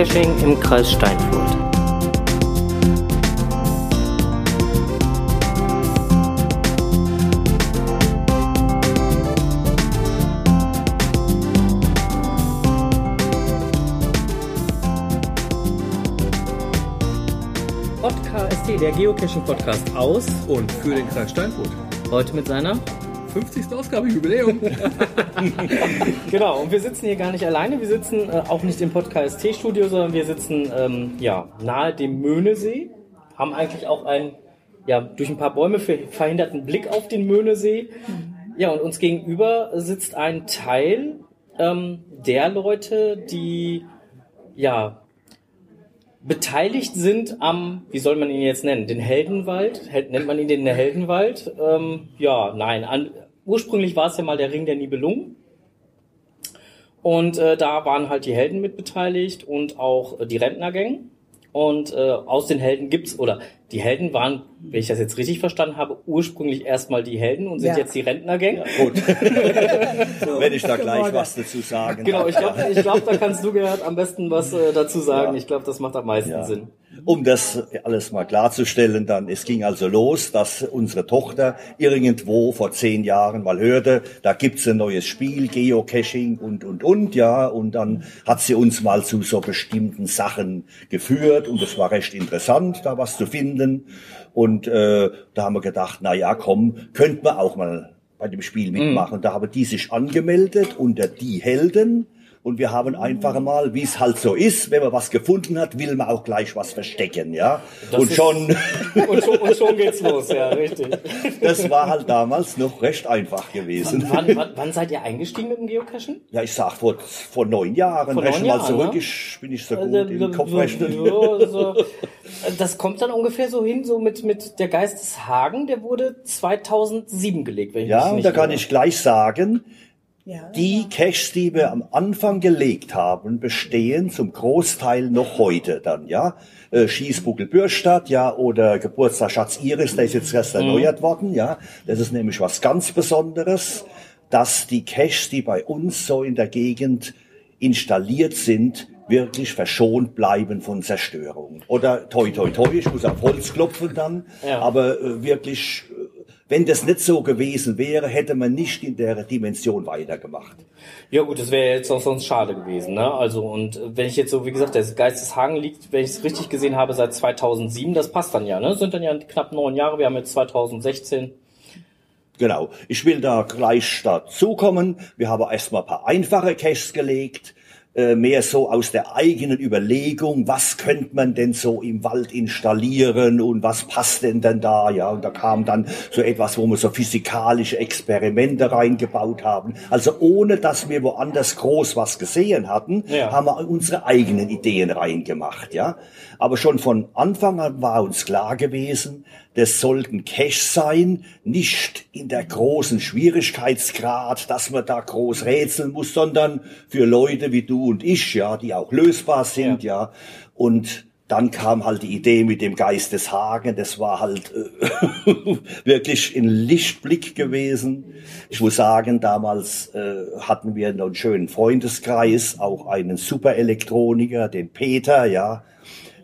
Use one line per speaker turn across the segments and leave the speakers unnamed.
Geocaching im Kreis Steinfurt. Podcast, der Geocaching-Podcast aus
und für den Kreis Steinfurt.
Heute mit seiner
50. Ausgabe Jubiläum.
genau, und wir sitzen hier gar nicht alleine. Wir sitzen äh, auch nicht im Podcast T-Studio, sondern wir sitzen ähm, ja, nahe dem Möhnesee. Haben eigentlich auch einen ja, durch ein paar Bäume verhinderten Blick auf den Möhnesee. Ja, und uns gegenüber sitzt ein Teil ähm, der Leute, die ja beteiligt sind am, wie soll man ihn jetzt nennen, den Heldenwald? Nennt man ihn den Heldenwald? Ähm, ja, nein. An, ursprünglich war es ja mal der Ring der Nibelungen. Und äh, da waren halt die Helden mit beteiligt und auch äh, die Rentnergänge. Und äh, aus den Helden gibt's oder die Helden waren, wenn ich das jetzt richtig verstanden habe, ursprünglich erstmal die Helden und sind ja. jetzt die Rentnergang. Ja,
gut. so. Wenn ich da gleich was dazu sagen
Genau, ich glaube, ich glaub, da kannst du Gerhard am besten was äh, dazu sagen. Ja. Ich glaube, das macht am meisten ja. Sinn.
Um das alles mal klarzustellen, dann, es ging also los, dass unsere Tochter irgendwo vor zehn Jahren mal hörte, da gibt's ein neues Spiel, Geocaching und, und, und, ja, und dann hat sie uns mal zu so bestimmten Sachen geführt und es war recht interessant, da was zu finden und äh, da haben wir gedacht, na ja, komm, könnten wir auch mal bei dem Spiel mitmachen. Mhm. Da haben die sich angemeldet unter die Helden und wir haben einfach mal, wie es halt so ist, wenn man was gefunden hat, will man auch gleich was verstecken, ja. Und schon,
und schon, und schon geht's los, ja, richtig.
Das war halt damals noch recht einfach gewesen.
Wann, wann, wann seid ihr eingestiegen mit dem Geocachen?
Ja, ich sag vor, vor neun Jahren. Vor neun Jahren, mal zurück, ne? ich bin nicht so gut äh, im Kopfrechnen.
So, so. Das kommt dann ungefähr so hin, so mit, mit der Geisteshagen, der wurde 2007 gelegt,
wenn ich Ja, und da kann ich gleich sagen, die Caches, die wir am Anfang gelegt haben, bestehen zum Großteil noch heute dann, ja. Äh, Schießbuckel Bürstadt, ja, oder Geburtstag Schatz Iris, der ist jetzt erst mhm. erneuert worden, ja. Das ist nämlich was ganz Besonderes, dass die Caches, die bei uns so in der Gegend installiert sind, wirklich verschont bleiben von Zerstörung. Oder toi toi toi, ich muss auf Holz klopfen dann, ja. aber äh, wirklich wenn das nicht so gewesen wäre, hätte man nicht in der Dimension weitergemacht.
Ja gut, das wäre jetzt auch sonst schade gewesen. Ne? Also und wenn ich jetzt so, wie gesagt, der Geisteshagen liegt, wenn ich es richtig gesehen habe, seit 2007, das passt dann ja. Ne? Das sind dann ja knapp neun Jahre, wir haben jetzt 2016.
Genau. Ich will da gleich dazukommen. Wir haben erstmal ein paar einfache Caches gelegt äh, mehr so aus der eigenen Überlegung, was könnte man denn so im Wald installieren und was passt denn denn da, ja, und da kam dann so etwas, wo wir so physikalische Experimente reingebaut haben. Also ohne, dass wir woanders groß was gesehen hatten, ja. haben wir unsere eigenen Ideen reingemacht, ja. Aber schon von Anfang an war uns klar gewesen, das sollten Cash sein, nicht in der großen Schwierigkeitsgrad, dass man da groß rätseln muss, sondern für Leute wie du und ich, ja, die auch lösbar sind, ja. ja. Und dann kam halt die Idee mit dem Geist des Hagen. Das war halt äh, wirklich ein Lichtblick gewesen. Ich muss sagen, damals äh, hatten wir noch einen schönen Freundeskreis, auch einen Superelektroniker, den Peter, ja.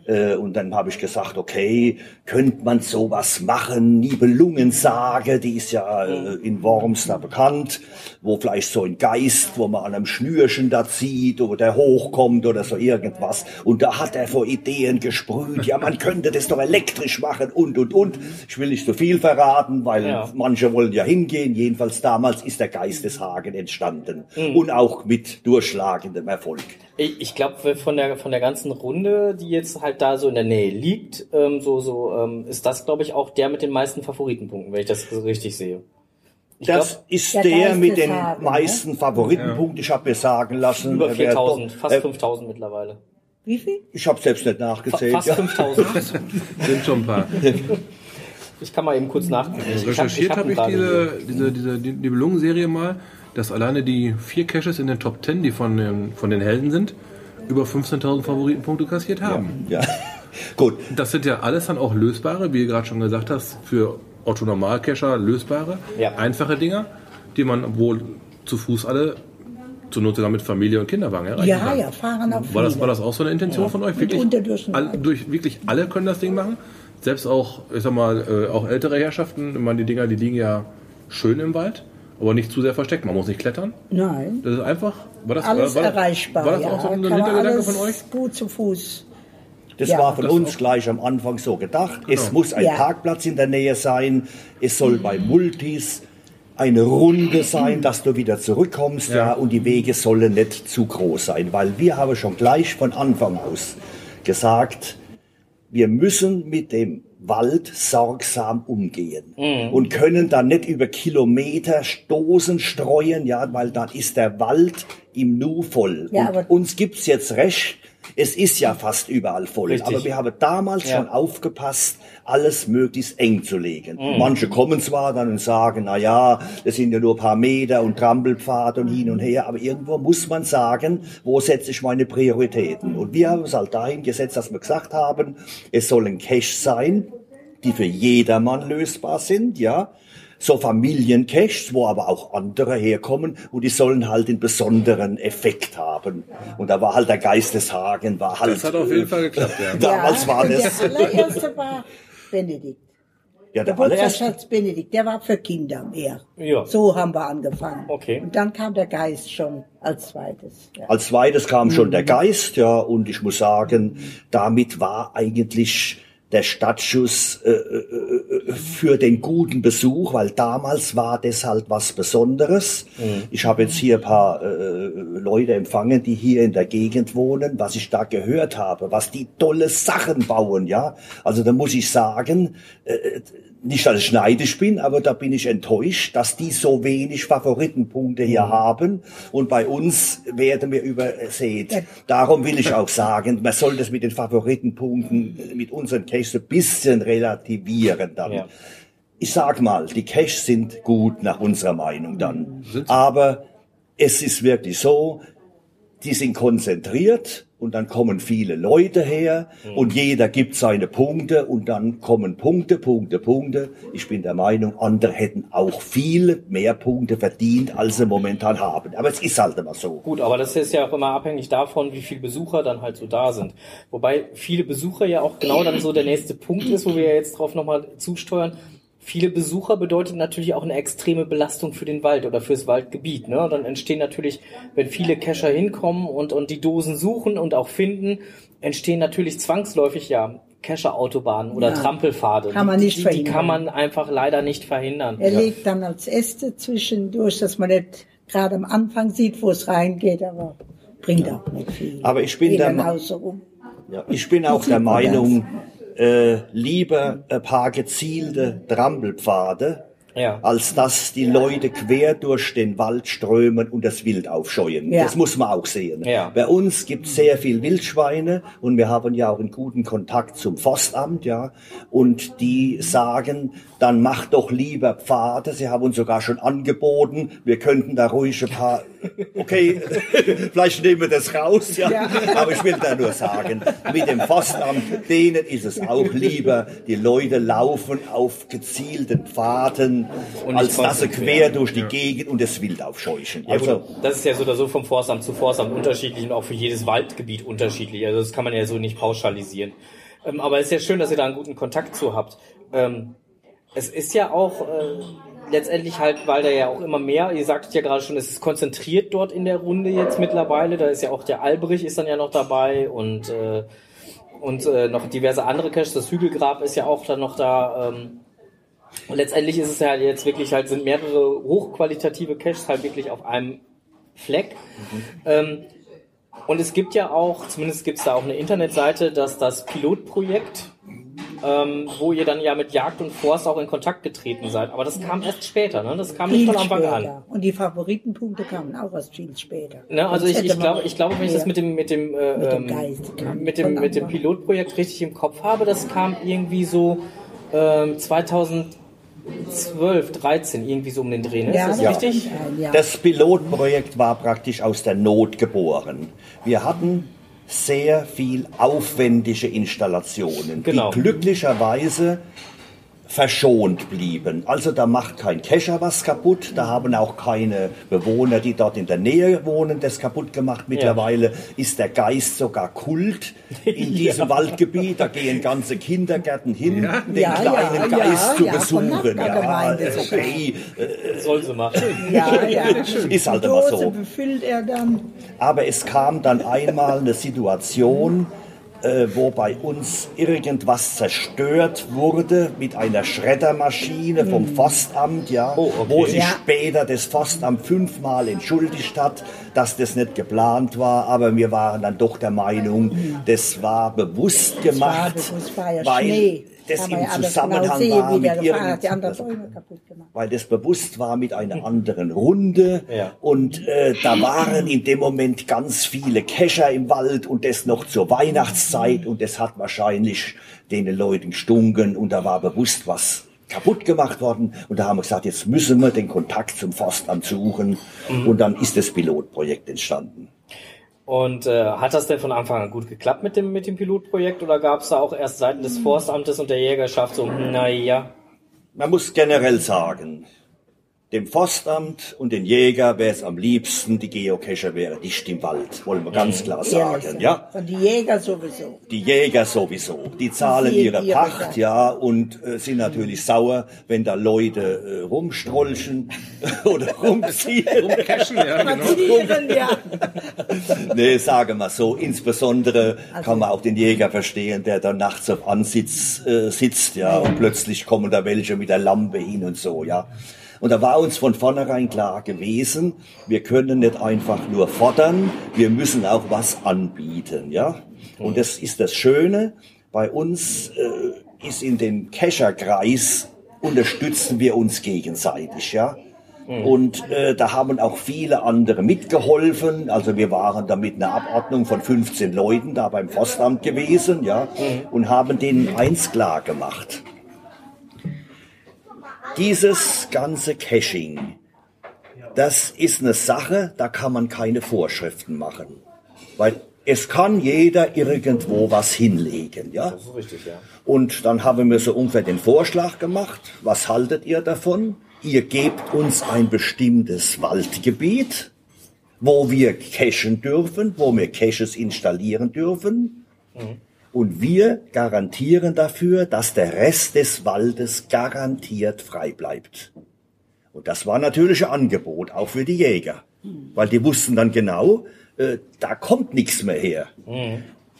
Äh, und dann habe ich gesagt, okay, könnte man sowas machen? Nibelungensage, die ist ja äh, in Worms da bekannt, wo vielleicht so ein Geist, wo man an einem Schnürchen da zieht oder der hochkommt oder so irgendwas. Und da hat er vor Ideen gesprüht, ja, man könnte das doch elektrisch machen und, und, und. Ich will nicht so viel verraten, weil ja. manche wollen ja hingehen. Jedenfalls damals ist der Geisteshagen entstanden mhm. und auch mit durchschlagendem Erfolg.
Ich, ich glaube, von der, von der ganzen Runde, die jetzt halt da so in der Nähe liegt, ähm, so, so ähm, ist das, glaube ich, auch der mit den meisten Favoritenpunkten, wenn ich das richtig sehe.
Ich das glaub, ist der, der mit den haben, ne? meisten ne? Favoritenpunkten. Ich habe mir sagen lassen,
über 4000, fast äh, 5000 mittlerweile.
Wie viel? Ich habe selbst nicht nachgezählt.
Fast 5000.
Sind schon ein paar.
Ich kann mal eben kurz nachgucken.
recherchiert habe ich, hab ich diese, diese, diese Nibelungen-Serie mal dass alleine die vier Caches in den Top 10, die von den, von den Helden sind, über 15.000 Favoritenpunkte kassiert haben.
Ja, ja. gut.
Das sind ja alles dann auch lösbare, wie du gerade schon gesagt hast, für Otto Normalcacher lösbare, ja. einfache Dinger, die man wohl zu Fuß alle zur Not sogar mit Familie und Kinderwagen erreichen
Ja,
kann.
ja, fahren auch
War das, war das auch so eine Intention von euch? Wirklich, all, durch, wirklich alle können das Ding machen? Selbst auch, ich sag mal, äh, auch ältere Herrschaften, ich meine, die Dinger, die liegen ja schön im Wald, aber nicht zu sehr versteckt. Man muss nicht klettern.
Nein,
Das ist einfach. War das,
alles
war, war,
erreichbar.
War das
ja.
auch so ein
Kann
Hintergedanke
alles
von euch?
gut zu Fuß.
Das
Ja.
war von
Das
uns
auch.
gleich am Anfang so gedacht. Es muss ein
Ja.
Parkplatz in der Nähe sein. Es soll bei Multis eine Runde sein, dass du wieder zurückkommst, ja.
Ja.
und die Wege sollen nicht zu groß sein, weil wir haben schon gleich von Anfang aus gesagt, wir müssen mit dem Wald sorgsam umgehen und können dann nicht über Kilometer Stoßen streuen, ja, weil dann ist der Wald im Nu voll.
Ja,
und
aber-
uns gibt's jetzt recht. Es ist ja fast überall voll.
Richtig.
Aber wir haben damals
Ja.
schon aufgepasst, alles möglichst eng zu legen.
Mhm.
Manche kommen zwar dann und sagen, na ja, das sind ja nur ein paar Meter und Trampelpfad und hin und her, aber irgendwo muss man sagen, wo setze ich meine Prioritäten? Und wir haben es halt dahin gesetzt, dass wir gesagt haben, es sollen Cache sein, die für jedermann lösbar sind, ja. So Familiencaches, wo aber auch andere herkommen und die sollen halt den besonderen Effekt haben. Und da war halt der Geisteshagen, war halt.
Das hat auf jeden Fall geklappt, ja.
Damals
ja,
war das.
Der allererste war Benedikt.
Ja,
Der
der allererste.
Geburtstagsschatz Benedikt, der war für Kinder mehr.
Ja.
So haben wir angefangen.
Okay.
Und dann kam der Geist schon als zweites. Ja.
Als zweites kam schon
Mhm.
der Geist, ja, und ich muss sagen, damit war eigentlich der Startschuss äh, äh, äh, für den guten Besuch, weil damals war das halt was Besonderes.
Mhm.
Ich habe jetzt hier ein paar äh, Leute empfangen, die hier in der Gegend wohnen, was ich da gehört habe, was die tolle Sachen bauen, ja. Also da muss ich sagen, äh, nicht, dass ich neidisch bin, aber da bin ich enttäuscht, dass die so wenig Favoritenpunkte hier
Mhm.
haben und bei uns werden wir übersät. Darum will ich auch sagen, man soll das mit den Favoritenpunkten, mit unseren Caches ein bisschen relativieren dann.
Ja.
Ich sag mal, die Caches sind gut nach unserer Meinung dann.
Sie?
Aber es ist wirklich so, die sind konzentriert und dann kommen viele Leute her und jeder gibt seine Punkte und dann kommen Punkte, Punkte, Punkte. Ich bin der Meinung, andere hätten auch viel mehr Punkte verdient, als sie momentan haben. Aber es ist halt immer so.
Gut, aber das ist ja auch immer abhängig davon, wie viele Besucher dann halt so da sind. Wobei viele Besucher ja auch genau dann so der nächste Punkt ist, wo wir ja jetzt drauf nochmal zusteuern. Viele Besucher bedeutet natürlich auch eine extreme Belastung für den Wald oder fürs Waldgebiet. Ne? Dann entstehen natürlich, wenn viele Cacher hinkommen und, und die Dosen suchen und auch finden, entstehen natürlich zwangsläufig ja Cacher-Autobahnen oder
Ja.
Trampelpfade.
Kann man
Die-
nicht
die, die
verhindern.
kann man einfach leider nicht verhindern.
Er legt dann als Äste zwischendurch, dass man nicht gerade am Anfang sieht, wo es reingeht, aber bringt auch nicht viel.
Aber ich bin der. Ja, ich bin auch der Meinung, äh, lieber ein paar gezielte Trampelpfade,
Ja.
als dass die Leute quer durch den Wald strömen und das Wild aufscheuen.
Ja.
Das muss man auch sehen.
Ja.
Bei uns gibt es sehr viel Wildschweine und wir haben ja auch einen guten Kontakt zum Forstamt, ja. Und die sagen, dann macht doch lieber Pfade. Sie haben uns sogar schon angeboten, wir könnten da ruhig ein paar, okay, vielleicht nehmen wir das raus, ja. Aber ich will da nur sagen, mit dem Forstamt, denen ist es auch lieber, die Leute laufen auf gezielten Pfaden,
Und
als dass sie quer durch die Gegend und das Wild aufscheuchen.
Ja, gut,
Also,
das ist ja so oder so vom Forstamt zu Forstamt unterschiedlich und auch für jedes Waldgebiet unterschiedlich. Also das kann man ja so nicht pauschalisieren. Ähm, aber es ist ja schön, dass ihr da einen guten Kontakt zu habt. Ähm, es ist ja auch äh, letztendlich halt, weil da ja auch immer mehr, ihr sagtet ja gerade schon, es ist konzentriert dort in der Runde jetzt mittlerweile. Da ist ja auch der Albrich ist dann ja noch dabei und äh, und äh, noch diverse andere Caches. Das Hügelgrab ist ja auch dann noch da. Ähm, und letztendlich ist es ja jetzt wirklich halt, sind mehrere hochqualitative Caches halt wirklich auf einem Fleck. Ähm, und es gibt ja auch, zumindest gibt es da auch eine Internetseite, dass das Pilotprojekt, ähm, wo ihr dann ja mit Jagd und Forst auch in Kontakt getreten seid. Aber das kam erst später, ne? Das kam nicht
Viel
von Anfang an.
später. Und die Favoritenpunkte kamen auch erst viel später.
Ne, also ich, ich glaube, ich glaube, wenn ich das mit dem mit dem äh,
Mit dem
ähm,
Geist
mit dem mit dem. Pilotprojekt richtig im Kopf habe, das kam irgendwie so ähm, 2012, 13 irgendwie so um den Dreh. Ne?
Ja,
ist das
ja.
richtig?
Das Pilotprojekt war praktisch aus der Not geboren. Wir hatten sehr viel aufwendige Installationen,
Genau.
die glücklicherweise verschont blieben. Also da macht kein Kescher was kaputt, da haben auch keine Bewohner, die dort in der Nähe wohnen, das kaputt gemacht. Mittlerweile ist der Geist sogar Kult in diesem Waldgebiet. Da gehen ganze Kindergärten hin, den
Ja,
kleinen
ja,
Geist
ja,
zu
ja,
besuchen.
Nachbargemeinde
äh,
sogar.
hey,
Soll sie machen.
Ja, ja.
ist halt immer so.
befüllt er dann.
Aber es kam dann einmal eine Situation, äh, wo bei uns irgendwas zerstört wurde mit einer Schreddermaschine vom Forstamt, ja,
Oh, okay.
wo sich
Ja.
später das Forstamt fünfmal entschuldigt hat, dass das nicht geplant war, aber wir waren dann doch der Meinung, das war bewusst gemacht,
bewusst, war ja
weil
Schnee.
Das im Zusammenhang
genau
war mit
der gefahren hat, die
irgend-
anderen Bäume kaputt gemacht.
weil das bewusst war mit einer anderen Runde.
Ja.
Und äh, da waren in dem Moment ganz viele Kescher im Wald und das noch zur Weihnachtszeit und das hat wahrscheinlich den Leuten gestunken und da war bewusst was kaputt gemacht worden und da haben wir gesagt, jetzt müssen wir den Kontakt zum Forstamt suchen und dann ist das Pilotprojekt entstanden.
Und äh, hat das denn von Anfang an gut geklappt mit dem, mit dem Pilotprojekt oder gab es da auch erst Seiten des Forstamtes und der Jägerschaft so, naja,
Man muss generell sagen, dem Forstamt und den Jäger wäre es am liebsten, die Geocacher wäre dicht im Wald, wollen wir ganz klar sagen, ja.
Und die Jäger sowieso.
Die Jäger sowieso. Die zahlen
Die-
ihre
ihre
Pacht, ja, und äh, sind natürlich sauer, wenn da Leute äh, rumstrolchen oder rumziehen.
Cashen, ja, genau.
Ja.
nee, sagen wir so. Insbesondere
Also-
kann man auch den Jäger verstehen, der da nachts auf Ansitz äh, sitzt, ja, und plötzlich kommen da welche mit der Lampe hin und so, ja. Und da war uns von vornherein klar gewesen, wir können nicht einfach nur fordern, wir müssen auch was anbieten, ja. Und das ist das Schöne. Bei uns äh, ist in dem Kescherkreis unterstützen wir uns gegenseitig, ja. Und äh, da haben auch viele andere mitgeholfen. Also wir waren da mit einer Abordnung von 15 Leuten da beim Forstamt gewesen, ja, und haben denen eins klar gemacht. Dieses ganze Caching, das ist eine Sache, da kann man keine Vorschriften machen. Weil es kann jeder irgendwo was hinlegen, ja.
das ist richtig, ja.
Und dann haben wir so ungefähr den Vorschlag gemacht. Was haltet ihr davon? Ihr gebt uns ein bestimmtes Waldgebiet, wo wir cachen dürfen, wo wir Caches installieren dürfen. Und wir garantieren dafür, dass der Rest des Waldes garantiert frei bleibt. Und das war natürlich ein Angebot, auch für die Jäger. Weil die wussten dann genau, äh, da kommt nichts mehr her.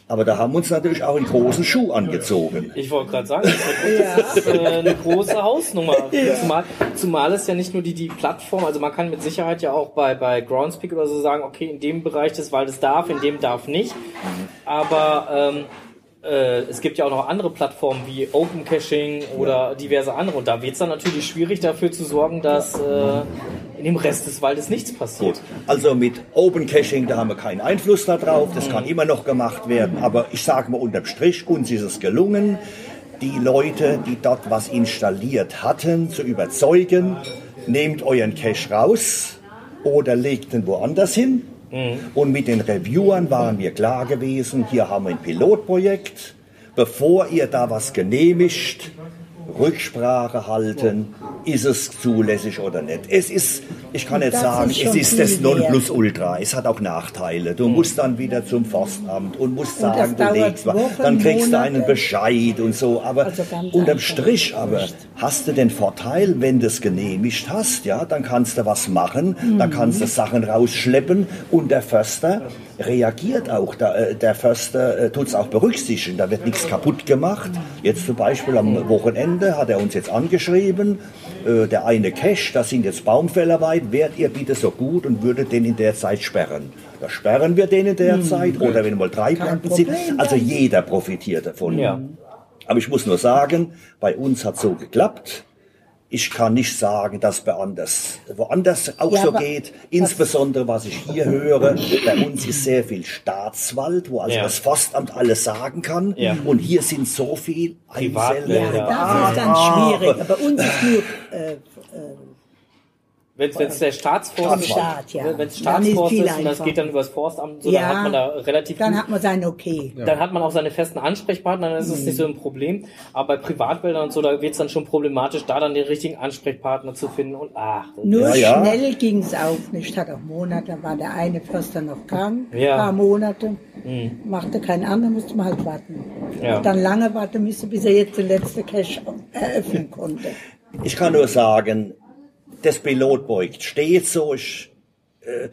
Aber da haben wir uns natürlich auch einen großen Schuh angezogen.
Ich wollte gerade sagen, das ist äh, eine große Hausnummer. Zumal, zumal es ja nicht nur die, die Plattform, also man kann mit Sicherheit ja auch bei, bei Groundspeak oder so sagen, okay, in dem Bereich des Waldes darf, in dem darf nicht. Aber ähm, äh, es gibt ja auch noch andere Plattformen wie Open Caching oder diverse andere. Und da wird es dann natürlich schwierig dafür zu sorgen, dass äh, in dem Rest des Waldes nichts passiert.
Also mit Open Caching, da haben wir keinen Einfluss darauf. Das kann immer noch gemacht werden. Aber ich sage mal unterm Strich, uns ist es gelungen, die Leute, die dort was installiert hatten, zu überzeugen, nehmt euren Cache raus oder legt ihn woanders hin. Und mit den Reviewern waren wir klar gewesen, hier haben wir ein Pilotprojekt. Bevor ihr da was genehmigt, Rücksprache halten, ist es zulässig oder nicht. Es ist, ich kann nicht
Das
sagen,
ist
es ist das. Nonplusultra. Es hat auch Nachteile. Du musst dann wieder zum Forstamt und musst
Und
sagen, du legst was. Dann kriegst du einen Bescheid und so. Aber
Also
unterm. Strich aber hast du den Vorteil, wenn du es genehmigt hast, ja, dann kannst du was machen, dann kannst du Sachen rausschleppen und der Förster reagiert auch. Da, äh, der Förster äh, tut es auch berücksichtigen. Da wird nichts kaputt gemacht. Jetzt zum Beispiel am Wochenende hat er uns jetzt angeschrieben, äh, der eine Cache, das sind jetzt Baumfäller weit, wärt ihr bitte so gut und würdet den in der Zeit sperren. Da sperren wir den in der Zeit oder wenn mal drei
Kein
Platten sind. Also jeder profitiert davon.
Ja.
Aber ich muss nur sagen, bei uns hat so geklappt. Ich kann nicht sagen, dass bei anders, woanders auch
Ja,
so geht. Insbesondere, was ich hier höre, bei uns ist sehr viel Staatswald, wo also
Ja.
das Forstamt alles sagen kann.
Ja.
Und hier sind so viel. Einzelne.
Das ist dann schwierig. Aber uns ist nur äh, äh,
Wenn es der Staatsforst ist,
Staat, ja.
wenn es
ist
Staatsforst
viel
ist und das geht dann über das Forstamt, so,
Ja.
dann hat man da relativ
Dann
gut-
hat man sein Okay.
dann hat man auch seine festen Ansprechpartner, dann ist es nicht so ein Problem. Aber bei Privatwäldern und so, da wird es dann schon problematisch, da dann den richtigen Ansprechpartner zu finden und ach,
Nur
Ja, ja.
schnell ging es auch nicht. Hat auch Monate, war der eine Förster noch krank,
Ja.
paar Monate, machte kein anderer, musste man halt warten.
Ja.
Dann lange warten müsste, bis er jetzt den letzten Cache eröffnen konnte.
Ich kann nur sagen, das Pilotprojekt steht so. Ich, äh,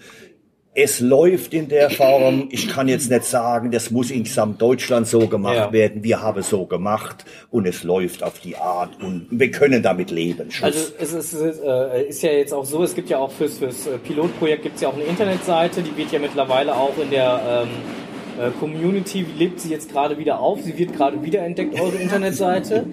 es läuft in der Form. Ich kann jetzt nicht sagen, das muss in gesamt Deutschland so gemacht
Ja.
werden. Wir haben es so gemacht und es läuft auf die Art und wir können damit leben. Schluss.
Also es ist, es ist, äh, ist ja jetzt auch so, es gibt ja auch fürs, fürs äh, Pilotprojekt gibt es ja auch eine Internetseite, die wird ja mittlerweile auch in der ähm, äh, Community, lebt sie jetzt gerade wieder auf, sie wird gerade wiederentdeckt, eure Internetseite.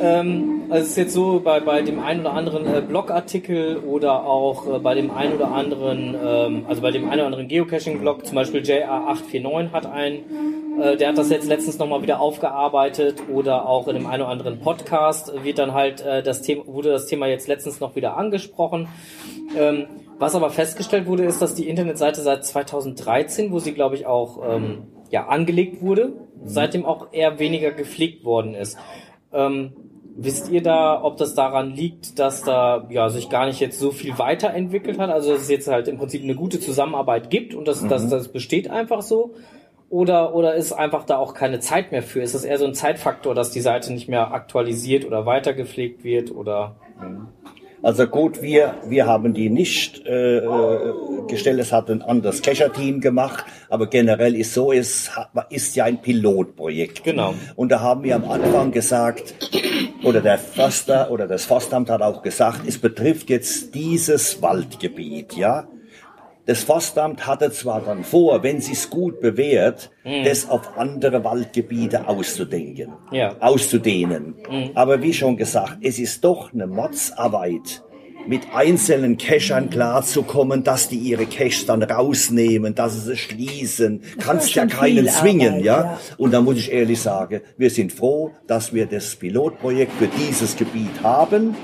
Ähm, also es ist jetzt so, bei, bei dem einen oder anderen äh, Blogartikel oder auch äh, bei dem einen oder anderen, ähm, also bei dem einen oder anderen Geocaching-Blog, zum Beispiel JA849 hat einen, äh, der hat das jetzt letztens nochmal wieder aufgearbeitet oder auch in dem einen oder anderen Podcast wird dann halt äh, das Thema, wurde das Thema jetzt letztens noch wieder angesprochen. Ähm, was aber festgestellt wurde, ist, dass die Internetseite seit 2013, wo sie glaube ich auch ähm, ja, angelegt wurde, seitdem auch eher weniger gepflegt worden ist. Ähm, wisst ihr da, ob das daran liegt, dass da ja sich gar nicht jetzt so viel weiterentwickelt hat? Also dass es jetzt halt im Prinzip eine gute Zusammenarbeit gibt und das, das, das besteht einfach so? Oder, oder ist einfach da auch keine Zeit mehr für? Ist das eher so ein Zeitfaktor, dass die Seite nicht mehr aktualisiert oder weiter gepflegt wird? Oder
Also gut, wir, wir haben die nicht äh, äh, gestellt, es hat ein anderes Kescher-Team gemacht, aber generell ist so, es ist ja ein Pilotprojekt.
Genau.
Und da haben wir am Anfang gesagt, oder der Förster oder das Forstamt hat auch gesagt, es betrifft jetzt dieses Waldgebiet, ja. Das Forstamt hatte zwar dann vor, wenn sie es gut bewährt, das auf andere Waldgebiete auszudenken,
Ja.
auszudehnen. Aber wie schon gesagt, es ist doch eine Mordsarbeit, mit einzelnen Cachern klarzukommen, dass die ihre Caches dann rausnehmen, dass sie sie schließen. Kannst ja keinen zwingen,
Arbeit,
ja?
ja.
Und da muss ich ehrlich sagen, wir sind froh, dass wir das Pilotprojekt für dieses Gebiet haben.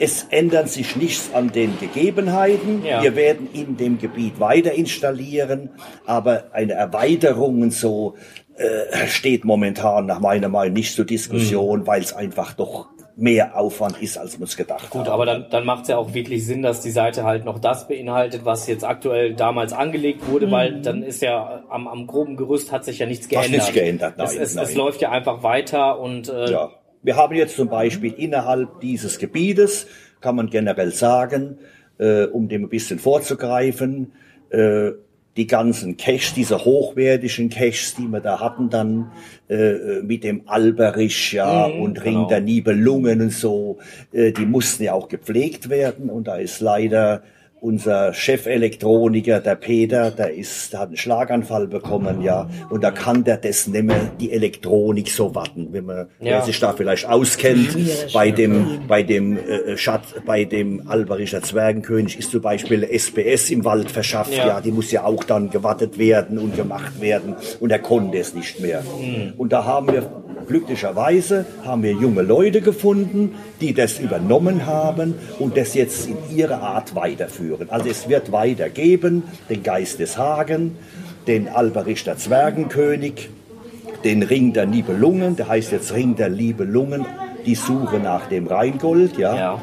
Es ändert sich nichts an den Gegebenheiten.
Ja.
Wir werden in dem Gebiet weiter installieren, aber eine Erweiterung und so äh, steht momentan nach meiner Meinung nicht zur
Mhm.
Diskussion, weil es einfach doch mehr Aufwand ist, als man es gedacht
Gut,
hat.
aber dann, dann macht es ja auch wirklich Sinn, dass die Seite halt noch das beinhaltet, was jetzt aktuell damals angelegt wurde, weil dann ist ja am, am groben Gerüst hat sich ja nichts
Hat
geändert.
nichts geändert,
es,
nein,
es, es
nein.
läuft ja einfach weiter und äh,
Ja. Wir haben jetzt zum Beispiel innerhalb dieses Gebietes, kann man generell sagen, äh, um dem ein bisschen vorzugreifen, äh, die ganzen Caches, diese hochwertigen Caches, die wir da hatten dann äh, mit dem Alberich ja,
Mhm,
und Ring
genau.
der Nibelungen und so, äh, die mussten ja auch gepflegt werden und da ist leider unser Chefelektroniker, der Peter, der ist, der hat einen Schlaganfall bekommen, ja, und da kann der das nicht mehr, die Elektronik so warten, wenn man,
Ja.
wer sich da vielleicht auskennt, bei dem, bei dem, äh, Schat, bei dem Alberischer Zwergenkönig ist zum Beispiel SBS im Wald verschafft,
Ja.
ja. die muss ja auch dann gewartet werden und gemacht werden, und er konnte es nicht mehr. Und da haben wir, glücklicherweise, haben wir junge Leute gefunden, die das übernommen haben und das jetzt in ihrer Art weiterführen. Also es wird weitergeben, den Geist des Hagen, den Alberichter Zwergenkönig, den Ring der Nibelungen, der heißt jetzt Ring der Nibelungen, die Suche nach dem Rheingold, ja.
ja.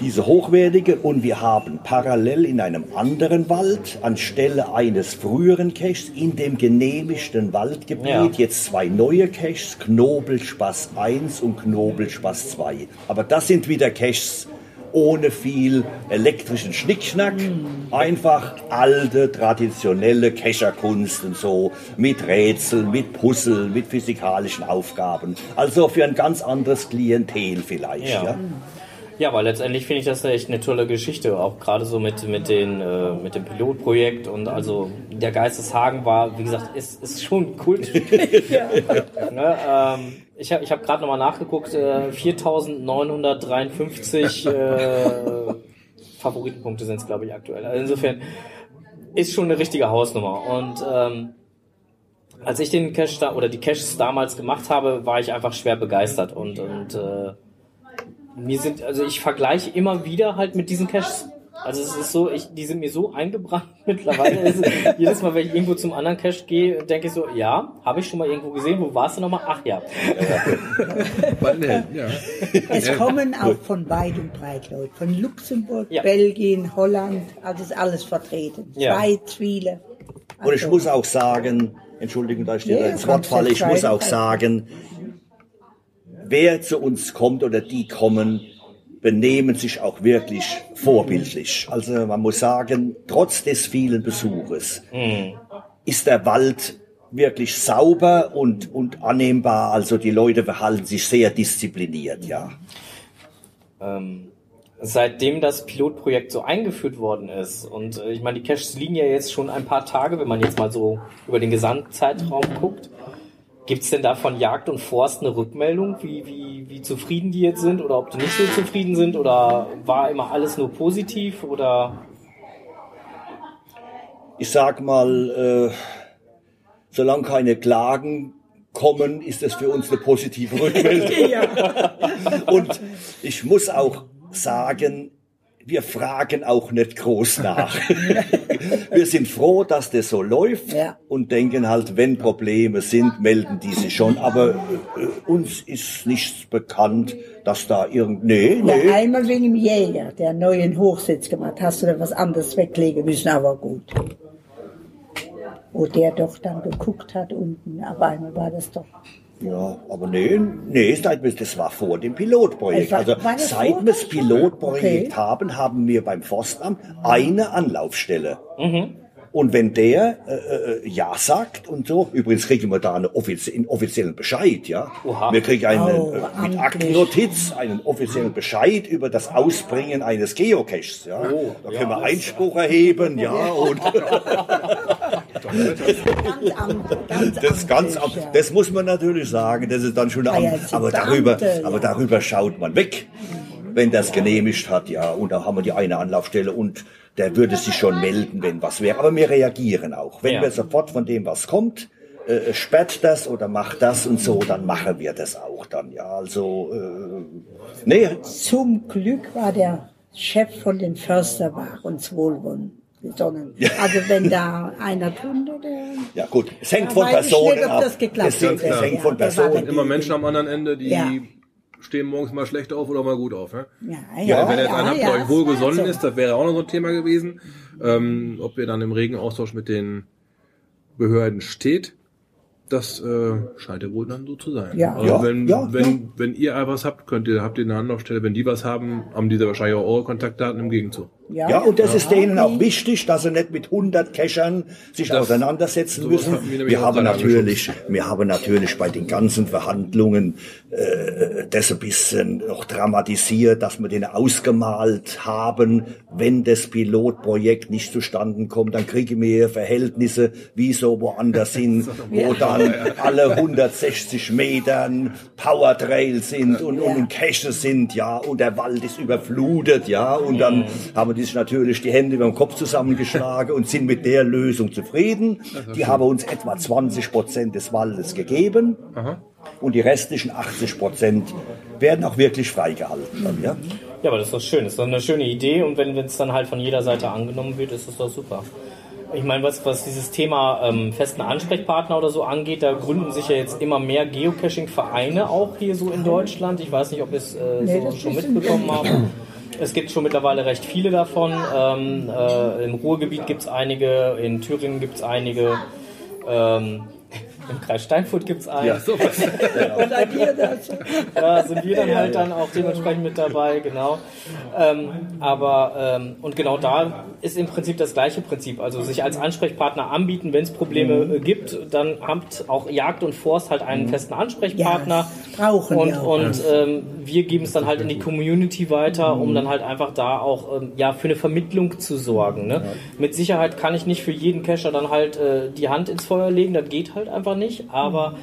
Diese hochwertige und wir haben parallel in einem anderen Wald anstelle eines früheren Caches in dem genehmigten Waldgebiet
Ja.
jetzt zwei neue Caches, Knobelspaß 1 und Knobelspaß 2. Aber das sind wieder Caches ohne viel elektrischen Schnickschnack, einfach alte, traditionelle Kescherkunst und so, mit Rätseln, mit Puzzle, mit physikalischen Aufgaben. Also für ein ganz anderes Klientel vielleicht.
Ja.
ja.
Ja, aber letztendlich finde ich das echt eine tolle Geschichte, auch gerade so mit, mit, den, äh, mit dem Pilotprojekt und also der Geisteshagen war, wie gesagt, ist, ist schon cool. ne, ähm, ich habe ich hab gerade nochmal nachgeguckt, äh, 4953 äh, Favoritenpunkte sind es, glaube ich, aktuell. Also insofern ist schon eine richtige Hausnummer und ähm, als ich den da oder die Caches damals gemacht habe, war ich einfach schwer begeistert und, und äh, mir sind, also ich vergleiche immer wieder halt mit diesen Caches. Also es ist so, ich, die sind mir so eingebrannt mittlerweile. Es ist, jedes Mal, wenn ich irgendwo zum anderen Cache gehe, denke ich so, ja, habe ich schon mal irgendwo gesehen. Wo warst du nochmal? Ach ja.
Es kommen auch von weit und breit Leute. Von Luxemburg,
Ja.
Belgien, Holland, also ist alles vertreten.
Ja.
Schweiz, viele.
Und ich
Also,
muss auch sagen, Entschuldigung, da ich dir
Ja,
ins
kannst
Wort falle,
du
ich muss auch
schreiben.
sagen, wer zu uns kommt oder die kommen, benehmen sich auch wirklich vorbildlich. Also man muss sagen, trotz des vielen Besuches ist der Wald wirklich sauber und, und annehmbar. Also die Leute verhalten sich sehr diszipliniert, ja.
ähm, seitdem das Pilotprojekt so eingeführt worden ist und äh, ich meine, die Caches liegen ja jetzt schon ein paar Tage, wenn man jetzt mal so über den Gesamtzeitraum guckt. Gibt es denn da von Jagd und Forst eine Rückmeldung, wie, wie, wie zufrieden die jetzt sind oder ob die nicht so zufrieden sind oder war immer alles nur positiv oder
ich sag mal, äh, solange keine Klagen kommen, ist es für uns eine positive Rückmeldung. Und ich muss auch sagen, wir fragen auch nicht groß nach. wir sind froh, dass das so läuft
Ja.
und denken halt, wenn Probleme sind, melden die sich schon. Aber äh, uns ist nichts bekannt, dass da irgend... Nee,
Ja,
nee.
einmal wegen dem Jäger, der einen neuen Hochsitz gemacht. Hast du da was anderes weglegen müssen, aber gut. Wo der doch dann geguckt hat unten, aber einmal war das doch.
Ja, aber nee, nee, seit wir, das war vor dem Pilotprojekt. Also seit wir das? Pilotprojekt
Okay.
haben, haben wir beim Forstamt eine Anlaufstelle. Und wenn der äh, äh, ja sagt und so, übrigens kriegen wir da eine offizie einen offiziellen Bescheid, ja.
Oha.
Wir kriegen einen
Oh,
äh, mit
amtlich.
Aktennotiz einen offiziellen Bescheid über das Ausbringen eines Geocaches, ja.
Oh,
da können wir Einspruch erheben, ja, und
Ganz am, ganz
Das ist ganz, ab,
ja.
das muss man natürlich sagen, das ist dann schon, am,
ja,
aber darüber, aber
ja.
darüber schaut man weg, wenn das genehmigt hat, ja, und da haben wir die eine Anlaufstelle und der würde sich schon melden, wenn was wäre, aber wir reagieren auch, wenn
Ja.
wir sofort von dem was kommt, äh, sperrt das oder macht das und so, dann machen wir das auch dann, ja, also, äh, nee,
Zum Glück war der Chef von den Förster war uns wohlwollend. Gesonnen. Also wenn da einer tun oder
ja gut, es hängt
Ja,
von Personen
nicht, ob
ab,
das geklappt
es, es hängt
Ja,
von Personen,
Immer Menschen am anderen Ende, die
Ja.
Stehen morgens mal schlecht auf oder mal gut auf. Ne?
ja,
Ja,
Wenn jetzt einer von euch wohlgesonnen
also,
ist, das wäre auch noch so ein Thema gewesen, ähm, ob ihr dann im regen Austausch mit den Behörden steht. Das äh, scheint ja wohl dann so zu sein.
Ja.
Also
Ja,
wenn,
ja,
wenn,
ja.
wenn ihr was habt, könnt ihr, habt ihr eine Anlaufstelle. Wenn die was haben, haben diese wahrscheinlich auch eure Kontaktdaten im Gegenzug.
Ja, und das ist denen auch wichtig, dass sie nicht mit 100 Cachern sich
Das-
auseinandersetzen müssen.
wir
Wir haben natürlich, wir haben natürlich bei den ganzen Verhandlungen äh, das ein bisschen noch dramatisiert, dass wir den ausgemalt haben, wenn das Pilotprojekt nicht zustande kommt, dann kriegen wir Verhältnisse wie so woanders hin, wo dann alle 160 Metern Powertrails sind und, und, und Caches sind, ja, und der Wald ist überflutet, ja, und dann haben die sich natürlich die Hände über den Kopf zusammengeschlagen und sind mit der Lösung zufrieden. Die haben uns etwa 20 Prozent des Waldes gegeben und die restlichen 80 Prozent werden auch wirklich freigehalten. Dann, ja?
Ja, aber das ist doch schön. Das ist doch eine schöne Idee und wenn es dann halt von jeder Seite angenommen wird, ist das doch super. Ich meine, was, was dieses Thema ähm, festen Ansprechpartner oder so angeht, da gründen sich ja jetzt immer mehr Geocaching-Vereine auch hier so in Deutschland. Ich weiß nicht, ob ihr es äh,
Nee,
so
das
schon mitbekommen habt. Es gibt schon mittlerweile recht viele davon. Ähm, äh, Im Ruhrgebiet gibt es einige, in Thüringen gibt es einige. Ähm, Im Kreis Steinfurt gibt es einen.
sowas.
Und seid ihr das?
Da sind wir dann halt dann auch dementsprechend mit dabei, genau. Ähm, aber ähm, und genau da ist im Prinzip das gleiche Prinzip. Also sich als Ansprechpartner anbieten, wenn es Probleme äh, gibt, dann habt auch Jagd und Forst halt einen festen Ansprechpartner.
Ja, brauchen
und
auch.
und ähm, wir geben es dann halt in die Community weiter, um dann halt einfach da auch ähm, ja für eine Vermittlung zu sorgen. Ne? Mit Sicherheit kann ich nicht für jeden Cacher dann halt äh, die Hand ins Feuer legen, das geht halt einfach nicht, aber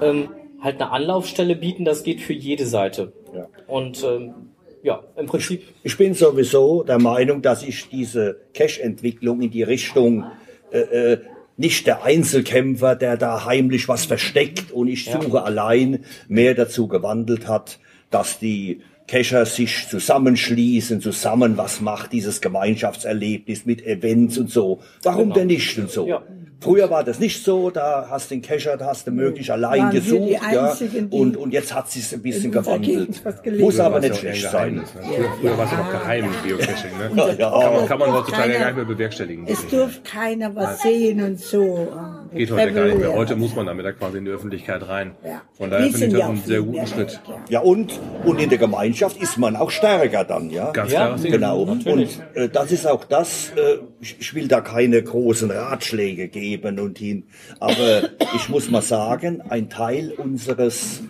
ähm, halt eine Anlaufstelle bieten, das geht für jede Seite.
Ja.
Und ähm, ja, im Prinzip.
Ich bin sowieso der Meinung, dass ich diese Cash-Entwicklung in die Richtung äh, äh, nicht der Einzelkämpfer, der da heimlich was versteckt und ich suche allein, mehr dazu gewandelt hat, dass die Kescher sich zusammenschließen, zusammen was macht dieses Gemeinschaftserlebnis mit Events und so. Warum
Genau.
denn nicht und so?
Ja.
Früher war das nicht so, da hast den Kescher, da hast du möglich allein
Waren
gesucht,
die
ja. Und, und jetzt hat sich's ein bisschen gewandelt. Muss aber nicht schlecht sein.
Geheimnis, ne? Früher, früher war es ja noch geheim, Geocaching. Ne?
Ja.
Kann, man, kann man heutzutage gar nicht mehr bewerkstelligen.
Es durfte keiner was sehen und so.
Geht heute gar nicht mehr. Heute muss man damit ja quasi in die Öffentlichkeit rein.
Ja.
Von daher finde ich das
ja
einen sehr guten
mehr
Schritt.
ja.
Und, und in der Gemeinschaft ist man auch stärker dann, ja.
Ganz
Ja.
Genau.
Natürlich.
Und äh, das ist auch das, äh, ich, ich will da keine großen Ratschläge geben und hin, aber ich muss mal sagen, ein Teil unseres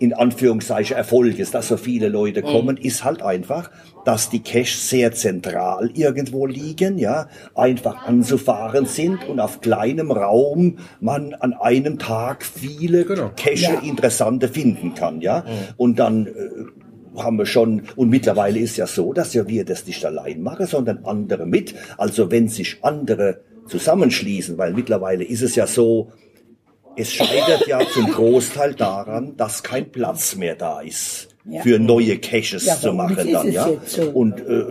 in Anführungszeichen Erfolges, dass so viele Leute kommen, ist halt einfach, dass die Caches sehr zentral irgendwo liegen, ja, einfach anzufahren sind und auf kleinem Raum man an einem Tag viele
Genau.
Cache
Ja.
interessante finden kann, ja. Und dann äh, haben wir schon, und mittlerweile ist ja so, dass ja wir das nicht allein machen, sondern andere mit. Also wenn sich andere zusammenschließen, weil mittlerweile ist es ja so, es scheitert ja zum Großteil daran, dass kein Platz mehr da ist.
Ja.
Für neue Caches
Ja,
zu machen dann, ja.
so.
Und äh,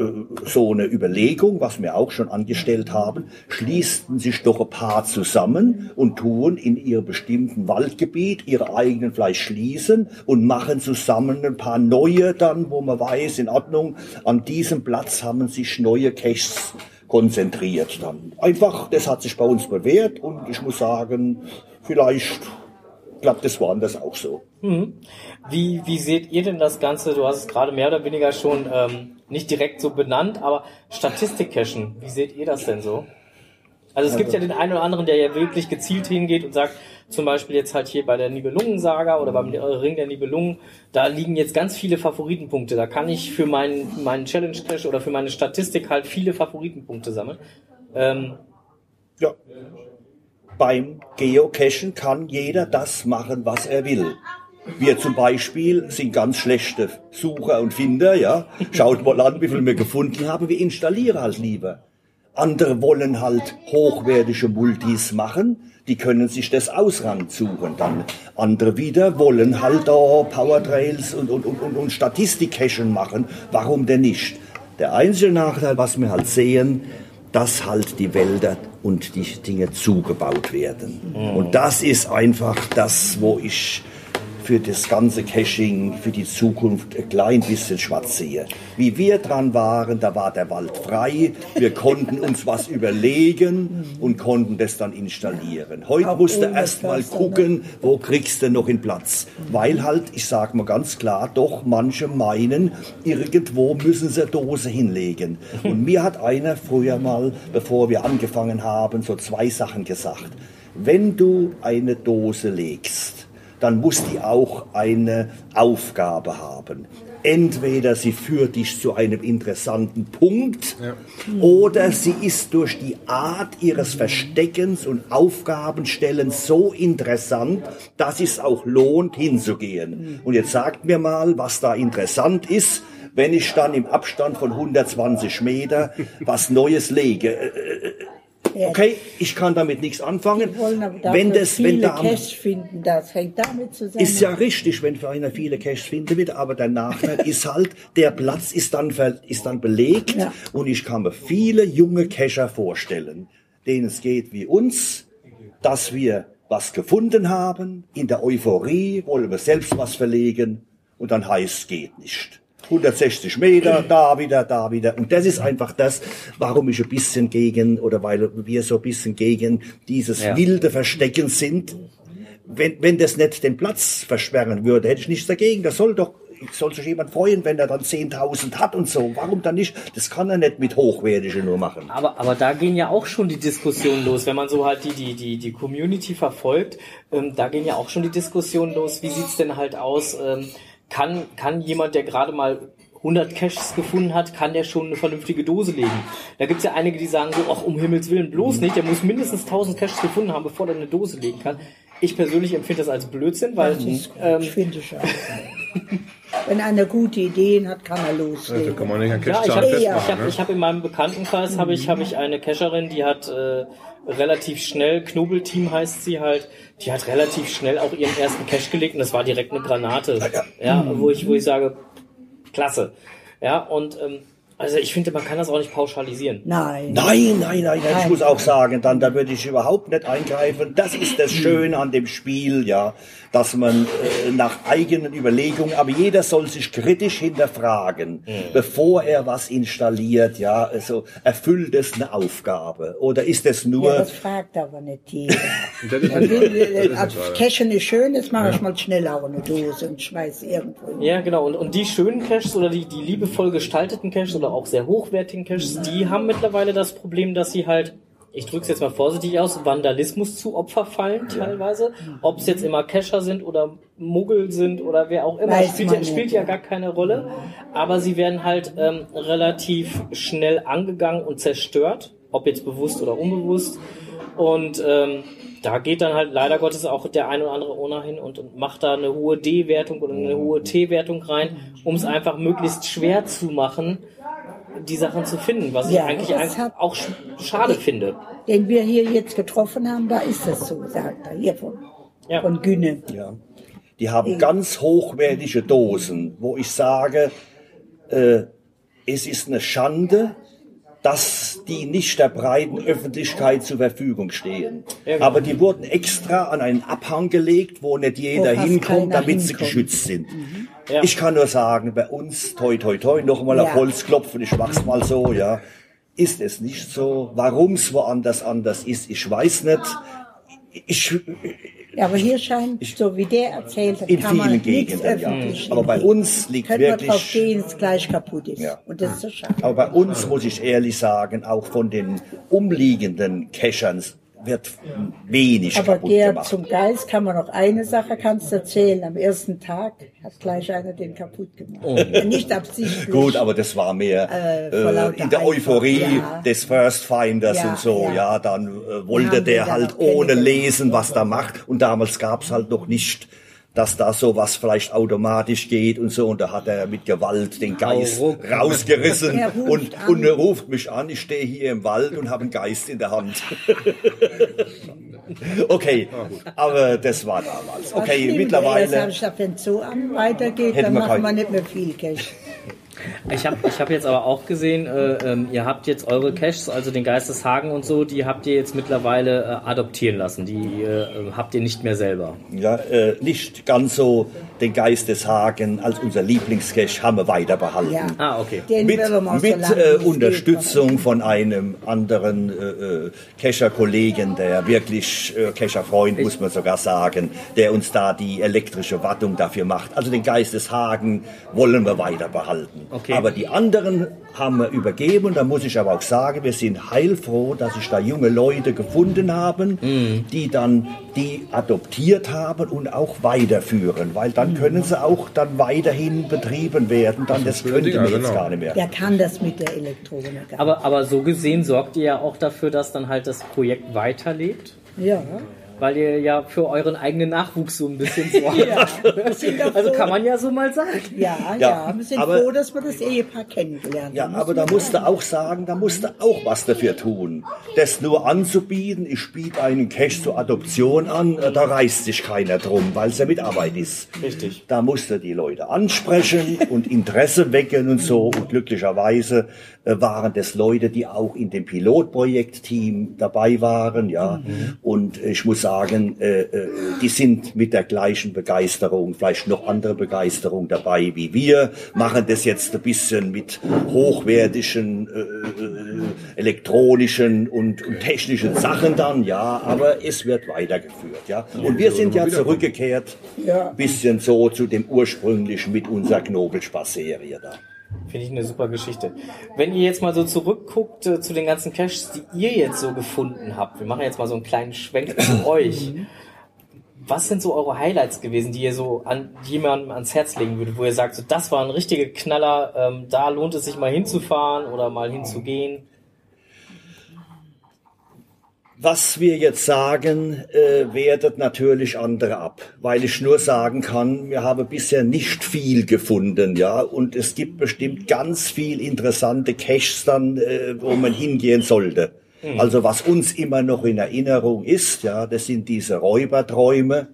so eine Überlegung, was wir auch schon angestellt haben, schließen sich doch ein paar zusammen und tun in ihrem bestimmten Waldgebiet ihre eigenen Fleisch schließen und machen zusammen ein paar neue dann, wo man weiß, in Ordnung, an diesem Platz haben sich neue Caches konzentriert dann. Einfach, das hat sich bei uns bewährt und ich muss sagen, vielleicht klappt es woanders auch so.
Wie, wie seht ihr denn das Ganze? Du hast es gerade mehr oder weniger schon ähm, nicht direkt so benannt, aber Statistik-Cachen, wie seht ihr das denn so? Also es gibt ja den einen oder anderen, der ja wirklich gezielt hingeht und sagt, zum Beispiel jetzt halt hier bei der Nibelungen-Saga oder beim Ring der Nibelungen, da liegen jetzt ganz viele Favoritenpunkte. Da kann ich für meinen, meinen Challenge-Cache oder für meine Statistik halt viele Favoritenpunkte sammeln. Ähm,
Ja. Beim Geocachen kann jeder das machen, was er will. Wir zum Beispiel sind ganz schlechte Sucher und Finder, ja. Schaut mal an, wie viel wir gefunden haben. Wir installieren halt lieber. Andere wollen halt hochwertige Multis machen. Die können sich das ausrand suchen dann. Andere wieder wollen halt da Powertrails und, und, und, und, und Statistik-Cachen machen. Warum denn nicht? Der einzige Nachteil, was wir halt sehen, dass halt die Wälder und die Dinge zugebaut werden. Und das ist einfach das, wo ich für das ganze Caching, für die Zukunft ein klein bisschen schwarz sehe. Wie wir dran waren, da war der Wald frei, wir konnten uns was überlegen und konnten das dann installieren. Heute musst du erst mal
Pflaster,
gucken, wo kriegst du noch einen Platz. Weil halt, ich sag mal ganz klar, doch manche meinen, irgendwo müssen sie eine Dose hinlegen. Und mir hat einer früher mal, bevor wir angefangen haben, so zwei Sachen gesagt. Wenn du eine Dose legst, dann muss die auch eine Aufgabe haben. Entweder sie führt dich zu einem interessanten Punkt oder sie ist durch die Art ihres Versteckens und Aufgabenstellens so interessant, dass es auch lohnt hinzugehen. Und jetzt sagt mir mal, was da interessant ist, wenn ich dann im Abstand von 120 Meter was Neues lege. Okay, ich kann damit nichts anfangen. Wenn das, wenn da am
Cash finden, das hängt damit zusammen.
ist ja richtig, wenn für einer viele Cash finden wird, aber der Nachteil ist halt, der Platz ist dann, ist dann belegt
Ja.
und ich kann mir viele junge Cacher vorstellen, denen es geht wie uns, dass wir was gefunden haben, in der Euphorie wollen wir selbst was verlegen und dann heißt es geht nicht. 160 Meter, da wieder, da wieder. Und das ist einfach das, warum ich ein bisschen gegen, oder weil wir so ein bisschen gegen dieses
Ja.
wilde Verstecken sind, wenn, wenn das nicht den Platz versperren würde, hätte ich nichts dagegen. Das soll doch, soll sich jemand freuen, wenn er dann 10.000 hat und so. Warum dann nicht? Das kann er nicht mit Hochwertigen nur machen.
Aber, aber da gehen ja auch schon die Diskussionen los, wenn man so halt die, die, die, die Community verfolgt, ähm, da gehen ja auch schon die Diskussionen los, wie sieht's denn halt aus, ähm, kann, kann jemand, der gerade mal 100 Caches gefunden hat, kann der schon eine vernünftige Dose legen. Da gibt's ja einige, die sagen so, ach, um Himmels Willen bloß nicht, der muss mindestens 1000 Caches gefunden haben, bevor er eine Dose legen kann. Ich persönlich empfinde das als Blödsinn, weil ähm,
finde ich auch. Wenn einer gute Ideen hat, kann er
Also
loslegen.
kann man nicht an
Ja, ich
Cache-Zahlen
habe
Ja.
ich
festmachen.
hab, ich hab in meinem Bekanntenkreis habe ich, hab ich eine Cacherin, die hat äh, relativ schnell, Knobelteam heißt sie halt, die hat relativ schnell auch ihren ersten Cache gelegt und das war direkt eine Granate. Ja, wo ich, wo ich sage, klasse. Ja, und ähm, also ich finde, man kann das auch nicht pauschalisieren.
Nein.
Nein, nein, nein, ich
Nein.
muss auch sagen, dann, da würde ich überhaupt nicht eingreifen. Das ist das Schöne an dem Spiel, ja, dass man äh, nach eigenen Überlegungen, aber jeder soll sich kritisch hinterfragen, bevor er was installiert, ja, also erfüllt es eine Aufgabe oder ist es nur,
Ja, das fragt aber nicht jeder.
Das das
äh, als
gerade.
Cashen ist schön, jetzt mache ich mal schnell auch eine Dose und schmeiß irgendwo. hin.
Ja, genau. Und, und die schönen Caches oder die, die liebevoll gestalteten Caches oder auch sehr hochwertigen Caches, die haben mittlerweile das Problem, dass sie halt, ich drücke es jetzt mal vorsichtig aus, Vandalismus zu Opfer fallen teilweise. Ob es jetzt immer Cacher sind oder Muggel sind oder wer auch immer,
Weiß
spielt, ja, spielt ja. gar keine Rolle. Aber sie werden halt ähm, relativ schnell angegangen und zerstört, ob jetzt bewusst oder unbewusst. Und ähm, da geht dann halt leider Gottes auch der ein oder andere Owner hin und, und macht da eine hohe D-Wertung oder eine hohe T-Wertung rein, um es einfach möglichst schwer zu machen, die Sachen zu finden, was
Ja,
ich eigentlich eigentlich
hat-
auch sch schade finde.
Den wir hier jetzt getroffen haben, da ist das so, sagt er. Hier von,
Ja.
von Günne.
ja, die haben ganz hochwertige Dosen, wo ich sage, äh, es ist eine Schande, dass die nicht der breiten Öffentlichkeit zur Verfügung stehen.
Genau.
Aber die wurden extra an einen Abhang gelegt, wo nicht jeder
fast
hinkommt, damit sie
hinkommt.
geschützt sind.
Ja.
Ich kann nur sagen, bei uns, toi toi toi, nochmal auf
Ja.
Holz klopfen, ich mach's mal so, ja. Ist es nicht so? Warum's woanders anders ist, ich weiß nicht. Ich,
aber hier scheint, so wie der erzählt hat,
in
kann man
vielen
nichts
Gegenden, ja. Aber bei uns liegt
Könnte man drauf
wirklich,
gehen, es gleich kaputt ist.
Ja.
Und das ist so schade.
aber bei uns muss ich ehrlich sagen, auch von den umliegenden Cachern wird wenig
Aber
kaputt
der
gemacht.
zum Geist kann man noch eine Sache kannst du erzählen. Am ersten Tag hat gleich einer den kaputt gemacht. Nicht absichtlich.
Gut, aber das war mehr
Äh,
äh, in der Euphorie
ja.
des First Finders
Ja,
und so.
ja.
Ja, dann äh, wollte der halt ohne lesen, was da macht. Und damals gab's halt noch nicht, dass da sowas vielleicht automatisch geht und so. Und da hat er mit Gewalt den Geist
ruck.
rausgerissen
Er ruft
und,
an.
und er ruft mich an. Ich stehe hier im Wald und habe einen Geist in der Hand. okay, aber das war damals.
Was
Okay, mittlerweile.
Wenn es so an weitergeht, dann machen wir nicht mehr viel Cash.
Ich habe ich hab jetzt aber auch gesehen, äh, ähm, ihr habt jetzt eure Caches, also den Geisteshagen und so, die habt ihr jetzt mittlerweile äh, adoptieren lassen. Die äh, habt ihr nicht mehr selber.
ja, äh, nicht ganz so den Geisteshagen als unser Lieblingscache haben wir weiter behalten.
Ja.
Ah, okay.
Den
Mit,
so
mit äh,
es
Unterstützung von einem anderen äh, äh, Kescher-Kollegen, der wirklich äh, Kescher-Freund, muss man sogar sagen, der uns da die elektrische Wartung dafür macht. Also den Geisteshagen wollen wir weiter behalten.
Okay.
Aber die anderen haben wir übergeben. Da muss ich aber auch sagen, wir sind heilfroh, dass sich da junge Leute gefunden haben,
Mhm.
die dann die adoptiert haben und auch weiterführen, weil dann können sie auch dann weiterhin betrieben werden. Dann das
schöne
könnte man jetzt
genau.
gar nicht mehr.
Der kann das mit der Elektronik.
Aber, aber so gesehen sorgt ihr ja auch dafür, dass dann halt das Projekt weiterlebt.
ja.
Weil ihr ja für euren eigenen Nachwuchs so ein bisschen sorgt.
Ja,
Also kann man ja so mal sagen.
Ja, ja,
Ja,
wir sind
aber-
froh, dass wir das Ehepaar kennengelernt
Ja,
haben.
aber da musst du auch sagen, da musst du auch was dafür tun. Das nur anzubieten, ich biete einen Cash zur Adoption an, äh, da reißt sich keiner drum, weil es ja mit Arbeit ist.
Richtig.
Da musst du die Leute ansprechen und Interesse wecken und so. Und glücklicherweise waren das Leute, die auch in dem Pilotprojektteam dabei waren, ja. Und ich muss sagen, äh, äh, die sind mit der gleichen Begeisterung, vielleicht noch andere Begeisterung dabei wie wir, machen das jetzt ein bisschen mit hochwertigen äh, äh, elektronischen und, und technischen Sachen dann, ja. Aber es wird weitergeführt, ja. Und wir sind ja zurückgekehrt,
Ja.
bisschen so zu dem ursprünglichen mit unserer Knobelspaß-Serie da.
Finde ich eine super Geschichte. Wenn ihr jetzt mal so zurückguckt äh, zu den ganzen Caches, die ihr jetzt so gefunden habt, wir machen jetzt mal so einen kleinen Schwenk zu euch. Was sind so eure Highlights gewesen, die ihr so an jemandem ans Herz legen würdet, wo ihr sagt, so, das war ein richtiger Knaller, ähm, da lohnt es sich mal hinzufahren oder mal hinzugehen?
Was wir jetzt sagen, äh, wertet natürlich andere ab, weil ich nur sagen kann, wir haben bisher nicht viel gefunden, ja, und es gibt bestimmt ganz viel interessante Caches dann, äh, wo man hingehen sollte. Also was uns immer noch in Erinnerung ist, ja, das sind diese Räuberträume,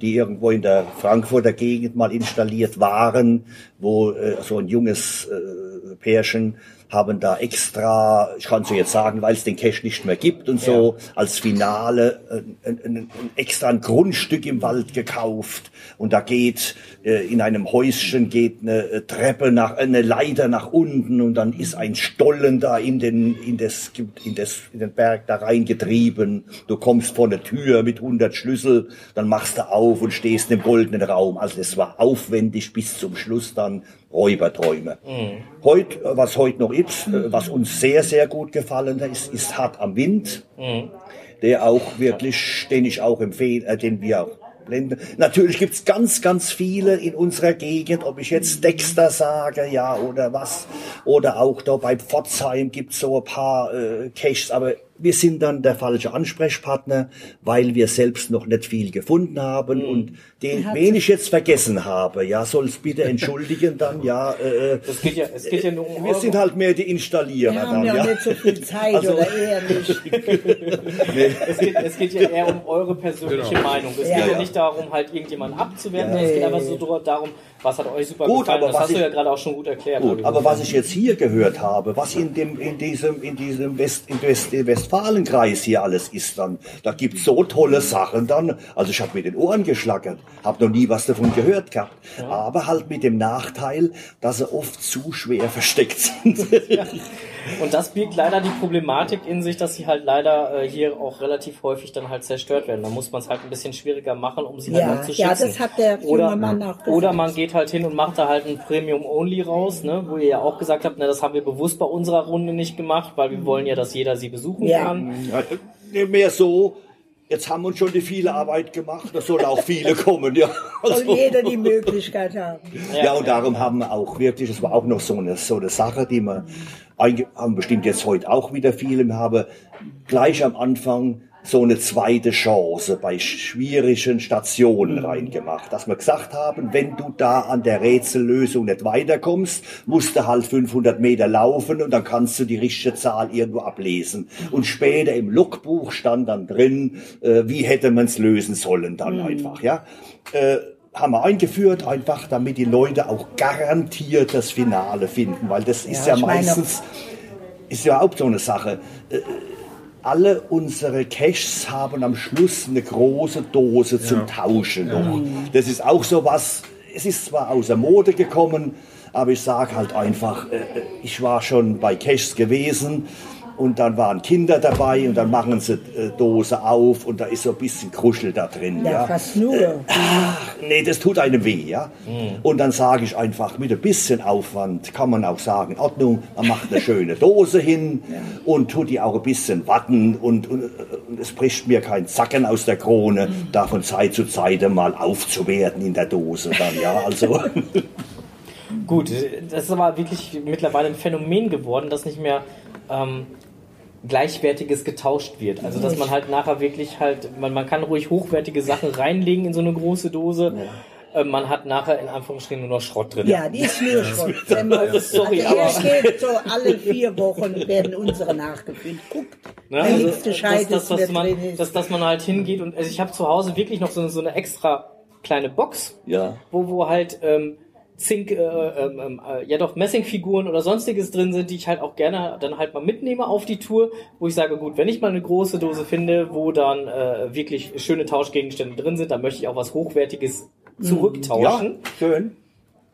die irgendwo in der Frankfurter Gegend mal installiert waren, wo äh, so ein junges äh, Pärchen haben da extra, ich kann so jetzt sagen, weil es den Cache nicht mehr gibt und so, als Finale äh, ein, ein, ein extra ein Grundstück im Wald gekauft und da geht äh, in einem Häuschen geht eine äh, Treppe nach, eine Leiter nach unten und dann ist ein Stollen da in den, in das, in das, in den Berg da reingetrieben. Du kommst vor eine Tür mit 100 Schlüssel, dann machst du auf und stehst im goldenen Raum. Also das war aufwendig bis zum Schluss dann Räuberträume. Heute, äh, was heute noch ist, äh, was uns sehr, sehr gut gefallen ist, ist Hart am Wind, der auch wirklich, den ich auch empfehle, äh, den wir auch blenden. Natürlich gibt's ganz, ganz viele in unserer Gegend, ob ich jetzt Dexter sage, ja, oder was, oder auch da bei Pforzheim gibt's so ein paar äh, Caches, aber wir sind dann der falsche Ansprechpartner, weil wir selbst noch nicht viel gefunden haben und den, wen ich jetzt vergessen habe, ja, soll's bitte entschuldigen dann, ja, äh,
Das geht ja, es geht ja nur um
wir
eure-
sind halt mehr die Installierer
Wir haben
dann,
ja
ja.
nicht so viel Zeit
Also-
oder eher nicht.
es, geht, es geht ja eher um eure persönliche
Genau.
Meinung. Es
Ja.
geht ja
Ja.
nicht darum, halt irgendjemanden abzuwerten,
Ja.
sondern es geht
Nee.
einfach so darum, was hat euch super
Gut,
gefallen.
aber
Das
was
hast du
ich-
ja gerade auch schon gut erklärt.
Gut, aber was ich jetzt hier gehört habe, was in dem in diesem in diesem West in West, in Westfalenkreis hier alles ist dann, da gibt's so tolle Sachen dann. Also ich habe mit den Ohren geschlackert, habe noch nie was davon gehört gehabt, aber halt mit dem Nachteil, dass sie oft zu schwer versteckt sind.
Und das birgt leider die Problematik in sich, dass sie halt leider äh, hier auch relativ häufig dann halt zerstört werden. Da muss man es halt ein bisschen schwieriger machen, um sie halt
Ja,
noch zu
ja,
schützen.
das hat der junge
oder,
Mann auch gesagt.
oder man geht halt hin und macht da halt ein Premium Only raus, ne, wo ihr ja auch gesagt habt, ne, das haben wir bewusst bei unserer Runde nicht gemacht, weil wir wollen ja, dass jeder sie besuchen
Ja.
kann.
Ja, Mehr so. Jetzt haben uns schon die viele Arbeit gemacht, da sollen auch viele kommen, ja.
Soll
Also-
jeder die Möglichkeit haben.
Ja, und darum haben wir auch wirklich, das war auch noch so eine, so eine Sache, die wir haben bestimmt jetzt heute auch wieder viele, wir haben gleich am Anfang so eine zweite Chance bei schwierigen Stationen reingemacht, dass wir gesagt haben, wenn du da an der Rätsellösung nicht weiterkommst, musst du halt 500 Meter laufen und dann kannst du die richtige Zahl irgendwo ablesen. Und später im Logbuch stand dann drin, äh, wie hätte man es lösen sollen dann einfach, ja. Äh, haben wir eingeführt, einfach damit die Leute auch garantiert das Finale finden, weil das ist
Ja,
ja,
ich meine-
meistens, ist ja überhaupt so eine Sache. Äh, alle unsere Caches haben am Schluss eine große Dose zum Tauschen noch. Das ist auch so was, es ist zwar aus der Mode gekommen, aber ich sage halt einfach, äh, ich war schon bei Caches gewesen und dann waren Kinder dabei und dann machen sie äh, Dose auf und da ist so ein bisschen Kruschel da drin.
Ja,
Ja,
fast nur.
Ach, nee, das tut einem weh, ja. Und dann sage ich einfach, mit ein bisschen Aufwand kann man auch sagen, Ordnung, man macht eine schöne Dose hin und tut die auch ein bisschen watten und, und, und es bricht mir kein Zacken aus der Krone, da von Zeit zu Zeit mal aufzuwerten in der Dose dann, ja, also.
Gut, das ist aber wirklich mittlerweile ein Phänomen geworden, dass nicht mehr ähm, Gleichwertiges getauscht wird. Also dass man halt nachher wirklich halt, man, man kann ruhig hochwertige Sachen reinlegen in so eine große Dose. Äh, man hat nachher in Anführungsstrichen nur noch Schrott drin.
Ja, die ist nur Schrott. Wenn man,
Sorry,
also
aber-
hier steht so, alle vier Wochen werden unsere nachgefüllt. Guckt,
Ne?
der
Also,
nächste Scheiß
dass,
ist
dass,
mehr
man,
drin ist.
dass, dass man halt hingeht und also ich habe zu Hause wirklich noch so, eine- so eine extra kleine Box,
Ja.
wo, wo halt ähm, Zink, äh, ähm, ähm, äh, ja doch Messingfiguren oder sonstiges drin sind, die ich halt auch gerne dann halt mal mitnehme auf die Tour, wo ich sage, gut, wenn ich mal eine große Dose finde, wo dann äh, wirklich schöne Tauschgegenstände drin sind, dann möchte ich auch was Hochwertiges
Ja,
zurücktauschen.
schön.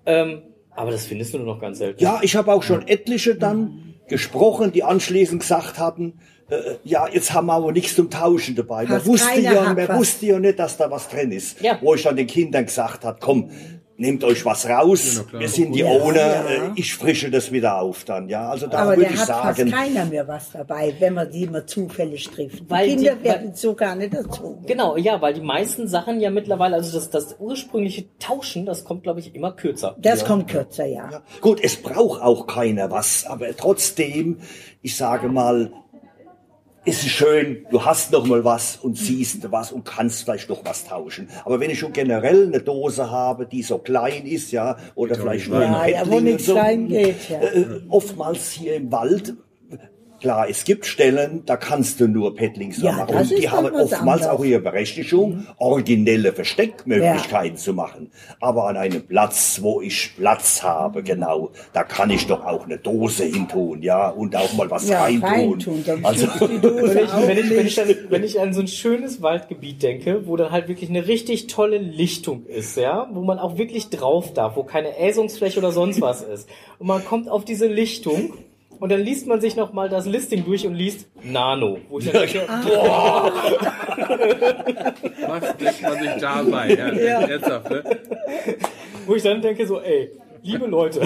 Ähm, aber das findest du nur noch ganz selten.
Ja, ich habe auch schon etliche dann gesprochen, die anschließend gesagt hatten, äh, ja, jetzt haben wir aber nichts zum Tauschen dabei. Man wusste, ja, man wusste ja nicht, dass da was drin ist.
Ja.
Wo ich dann den Kindern gesagt habe, komm, nehmt euch was raus,
Ja,
wir sind die
Ja,
Owner,
ja.
äh, ich frische das wieder auf dann. Ja, also da
Aber
würde
der
ich
hat
sagen,
fast keiner mehr was dabei, wenn man die immer zufällig trifft. Die
Weil die-
Kinder
weil-
werden so gar nicht dazu.
Genau, ja, weil die meisten Sachen ja mittlerweile, also das, das ursprüngliche Tauschen, das kommt, glaube ich, immer kürzer.
Das kommt kürzer, ja.
Ja. Gut, es braucht auch keiner was, aber trotzdem, ich sage mal, ist es schön, du hast noch mal was und siehst was und kannst vielleicht noch was tauschen. Aber wenn ich schon generell eine Dose habe, die so klein ist, ja, oder vielleicht nur ein
Ja, ja, wo nichts
so,
reingeht, ja.
äh, oftmals hier im Wald Klar, es gibt Stellen, da kannst du nur Paddlings
Ja,
machen. Und die haben oftmals auch ihre Berechtigung, originelle Versteckmöglichkeiten zu machen. Aber an einem Platz, wo ich Platz habe, genau, da kann ich doch auch eine Dose hintun, ja, und auch mal was
Ja,
reintun.
reintun,
Also,
Wenn ich, wenn, ich, wenn, ich dann, wenn ich an so ein schönes Waldgebiet denke, wo dann halt wirklich eine richtig tolle Lichtung ist, ja, wo man auch wirklich drauf darf, wo keine Äsungsfläche oder sonst was ist. Und man kommt auf diese Lichtung und dann liest man sich nochmal das Listing durch und liest Nano. Wo ich dann denke, boah,
Was denkt man sich dabei? Ja,
Ja.
Ernsthaft, ne?
wo ich dann denke so, ey, liebe Leute,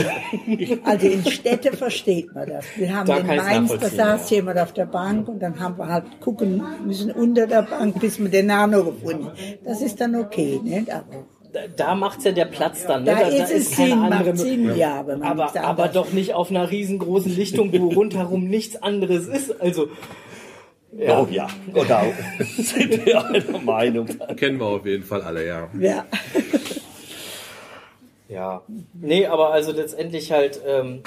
Also in Städte versteht man das. Wir haben
Da
in Mainz, da saß jemand auf der Bank und dann haben wir halt gucken müssen unter der Bank, bis wir den Nano gefunden haben. Das ist dann okay, nicht? Aber
da, da macht's ja der Platz dann. Ne?
da,
da,
ist es
keine
Sinn,
andere
Sinn, ja. Wenn man
aber, aber
anderes-
doch nicht auf einer riesengroßen Lichtung, wo rundherum nichts anderes ist. Also, ja.
oh ja, genau. Sind wir einer Meinung.
Kennen wir auf jeden Fall alle, ja.
Ja.
Ja. Nee, aber also letztendlich halt, ähm,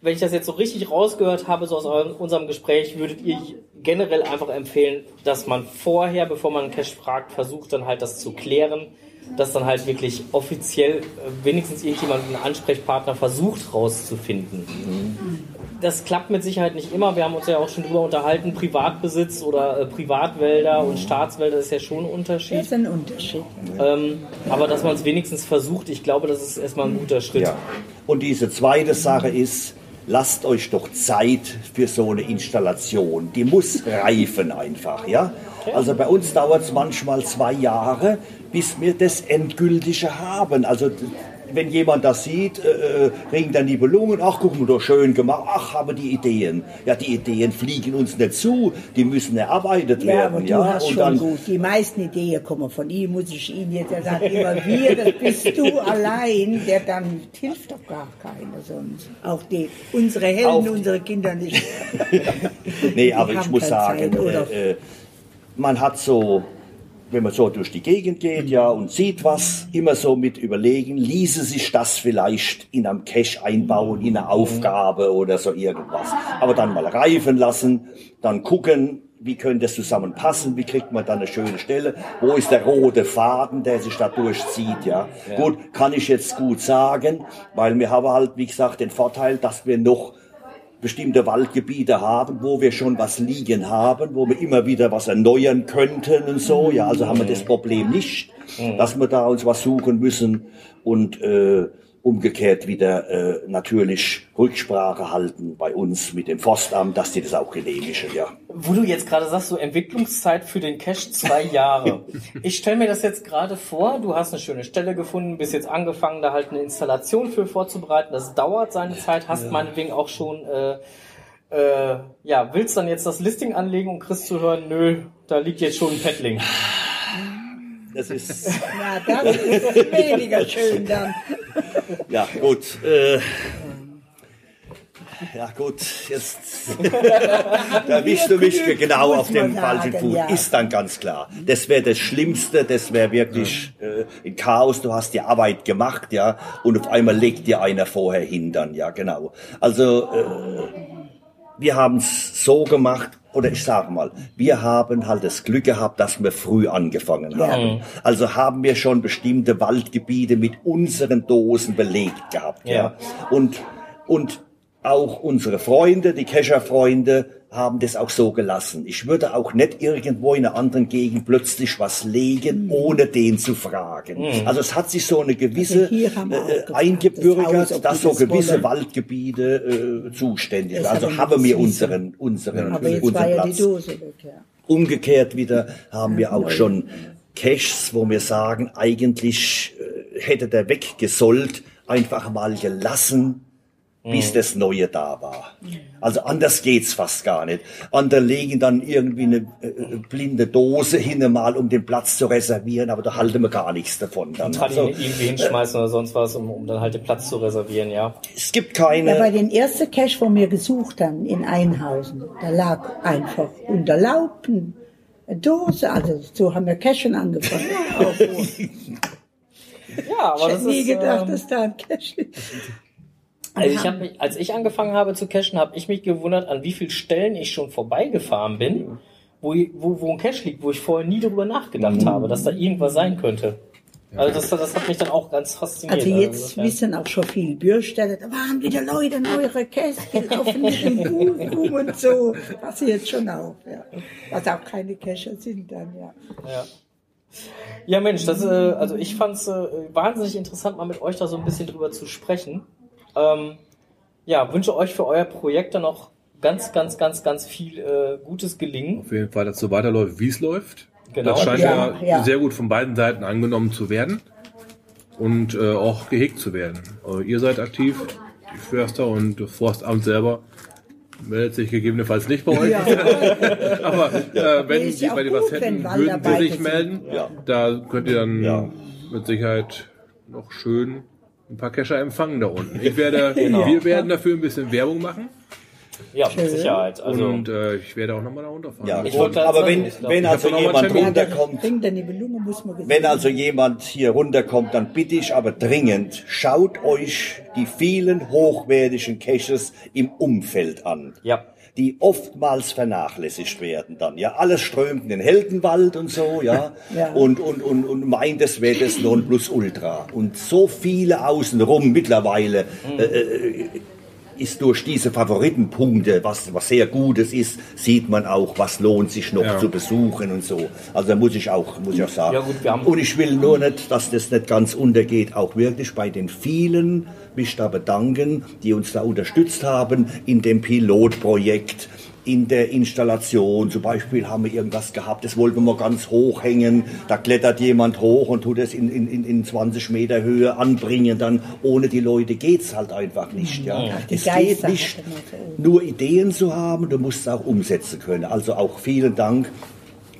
wenn ich das jetzt so richtig rausgehört habe, so aus eurem, unserem Gespräch, würdet ihr generell einfach empfehlen, dass man vorher, bevor man einen Cash fragt, versucht dann halt das zu klären, dass dann halt wirklich offiziell äh, wenigstens irgendjemand, einen Ansprechpartner versucht rauszufinden. Das klappt mit Sicherheit nicht immer. Wir haben uns ja auch schon drüber unterhalten, Privatbesitz oder äh, Privatwälder und Staatswälder ist ja schon ein
Das
Unterschied.
ist ein Unterschied.
Ähm, aber dass man es wenigstens versucht, ich glaube, das ist erstmal ein guter Schritt.
Ja. Und diese zweite Sache ist, lasst euch doch Zeit für so eine Installation. Die muss reifen einfach, ja. Also bei uns dauert es manchmal zwei Jahre, bis wir das Endgültige haben. Also wenn jemand das sieht, äh, ringt dann die Ballungen, ach, guck mal, doch schön gemacht, ach, habe die Ideen. Ja, die Ideen fliegen uns nicht zu, die müssen erarbeitet
Ja,
werden.
aber du
ja,
hast
und
schon
dann,
gut. Die meisten Ideen kommen von ihm, muss ich Ihnen jetzt sagen, immer wir, das bist du allein, der dann hilft doch gar keiner sonst. Auch die, unsere Helden, unsere Kinder nicht.
Nee, aber ich muss sagen, äh, äh, man hat so, wenn man so durch die Gegend geht, ja, und sieht was, immer so mit überlegen, ließe sich das vielleicht in einem Cache einbauen, in eine Aufgabe oder so irgendwas. Aber dann mal reifen lassen, dann gucken, wie könnte es zusammenpassen, wie kriegt man dann eine schöne Stelle, wo ist der rote Faden, der sich da durchzieht, ja. Gut, kann ich jetzt gut sagen, weil wir haben halt, wie gesagt, den Vorteil, dass wir noch bestimmte Waldgebiete haben, wo wir schon was liegen haben, wo wir immer wieder was erneuern könnten und so. Ja, also haben wir das Problem nicht, dass wir da uns was suchen müssen. Und äh, umgekehrt wieder äh, natürlich Rücksprache halten bei uns mit dem Forstamt, dass die das auch genehmigen, ja.
Wo du jetzt gerade sagst, so Entwicklungszeit für den Cache zwei Jahre. Ich stelle mir das jetzt gerade vor, du hast eine schöne Stelle gefunden, bist jetzt angefangen, da halt eine Installation für vorzubereiten. Das dauert seine Zeit, hast meinetwegen auch schon, äh, äh, ja, willst dann jetzt das Listing anlegen und kriegst zu hören, nö, da liegt jetzt schon ein Paddling.
Das ist,
Ja, das ist weniger schön dann.
ja gut, äh, ja gut, jetzt da erwischst du mich genau auf dem falschen Fuß.
ja.
Ist dann ganz klar. Das wäre das Schlimmste, das wäre wirklich äh, ein Chaos. Du hast die Arbeit gemacht, ja, und auf einmal legt dir einer vorher hin dann, ja, genau. Also äh, wir haben es so gemacht, oder ich sage mal, wir haben halt das Glück gehabt, dass wir früh angefangen haben. Also haben wir schon bestimmte Waldgebiete mit unseren Dosen belegt gehabt. Ja.
Ja.
Und, und auch unsere Freunde, die Kescher-Freunde, haben das auch so gelassen. Ich würde auch nicht irgendwo in einer anderen Gegend plötzlich was legen, ohne den zu fragen. Also es hat sich so eine gewisse
Also
äh, eingebürgert,
das
dass so gewisse
wollen.
Waldgebiete äh, zuständig sind. Also
haben wir
unseren, unseren, unseren
ja die
Platz.
Dose weg, ja.
Umgekehrt wieder haben wir auch schon Caches, wo wir sagen, eigentlich äh, hätte der weggesollt, einfach mal gelassen, bis das Neue da war. Also anders geht's fast gar nicht. Andere legen dann irgendwie eine äh, äh, blinde Dose hin, mal um den Platz zu reservieren, aber da halten wir gar nichts davon. Dann.
Kann
Also,
irgendwie hinschmeißen oder sonst was, um, um dann halt den Platz zu reservieren, ja.
es gibt
Ja, bei
keine,
den ersten Cash, wo wir gesucht haben, in Einhausen, da lag einfach unter Laupen eine Dose, also so haben wir Cashen angefangen. Ich
Ja, aber das
hätte nie gedacht,
ähm,
dass da ein Cash ist.
Also ich hab mich, als ich angefangen habe zu cashen, habe ich mich gewundert, an wie vielen Stellen ich schon vorbeigefahren bin, wo, wo, wo ein Cache liegt, wo ich vorher nie darüber nachgedacht habe, dass da irgendwas sein könnte. Also das, das hat mich dann auch ganz fasziniert.
Also jetzt
insofern-
wissen auch schon viele Bürgersteller, da waren wieder Leute in eure Käse laufen mit dem Buch rum und so. Passiert schon auch, ja. Was auch keine Cacher sind dann, ja.
Ja. Ja, Mensch, das, äh, also ich fand's äh, wahnsinnig interessant, mal mit euch da so ein bisschen drüber zu sprechen. Ähm, ja, wünsche euch für euer Projekt dann noch ganz, ganz, ganz, ganz viel äh, gutes Gelingen.
Auf jeden Fall, dass so weiterläuft, wie es läuft.
Genau.
Das scheint ja,
Ja, ja.
sehr gut von beiden Seiten angenommen zu werden und äh, auch gehegt zu werden. Also ihr seid aktiv, die Förster und das Forstamt selber meldet sich gegebenenfalls nicht bei euch. Aber äh, wenn sie
ja
bei dir was hätten, würden sie sich melden.
Ja.
Da könnt ihr dann
Ja.
mit Sicherheit noch schön ein paar Kescher empfangen da unten. Ich werde,
Genau.
wir werden dafür ein bisschen Werbung machen
Ja, mit Sicherheit. Also,
und äh, ich werde auch nochmal da runterfahren.
ja,
Ich wollte
aber
sagen,
wenn,
ich glaub,
wenn also jemand runterkommt, Wenn also jemand hier runterkommt, dann bitte ich aber dringend, schaut euch die vielen hochwertigen Caches im Umfeld an.
Ja.
Die oftmals vernachlässigt werden dann, ja. Alles strömt in den Heldenwald und so, ja.
Ja.
Und, und, und, und meint, es wäre das Nonplusultra. Und so viele außenrum mittlerweile, äh, äh, ist durch diese Favoritenpunkte, was, was sehr Gutes ist, sieht man auch, was lohnt sich noch
Ja.
zu besuchen und so. Also da muss ich auch, muss ich auch sagen.
Ja, gut, wir haben-
und ich will nur nicht, dass das nicht ganz untergeht, auch wirklich bei den vielen mich da bedanken, die uns da unterstützt haben in dem Pilotprojekt, in der Installation. Zum Beispiel haben wir irgendwas gehabt, das wollten wir mal ganz hoch hängen. Da klettert jemand hoch und tut es in, in, in- in 20 Meter Höhe anbringen. Dann ohne die Leute geht's halt einfach nicht. Ja.
Die
Es geht nicht, nur Ideen zu haben, du musst es auch umsetzen können. Also auch vielen Dank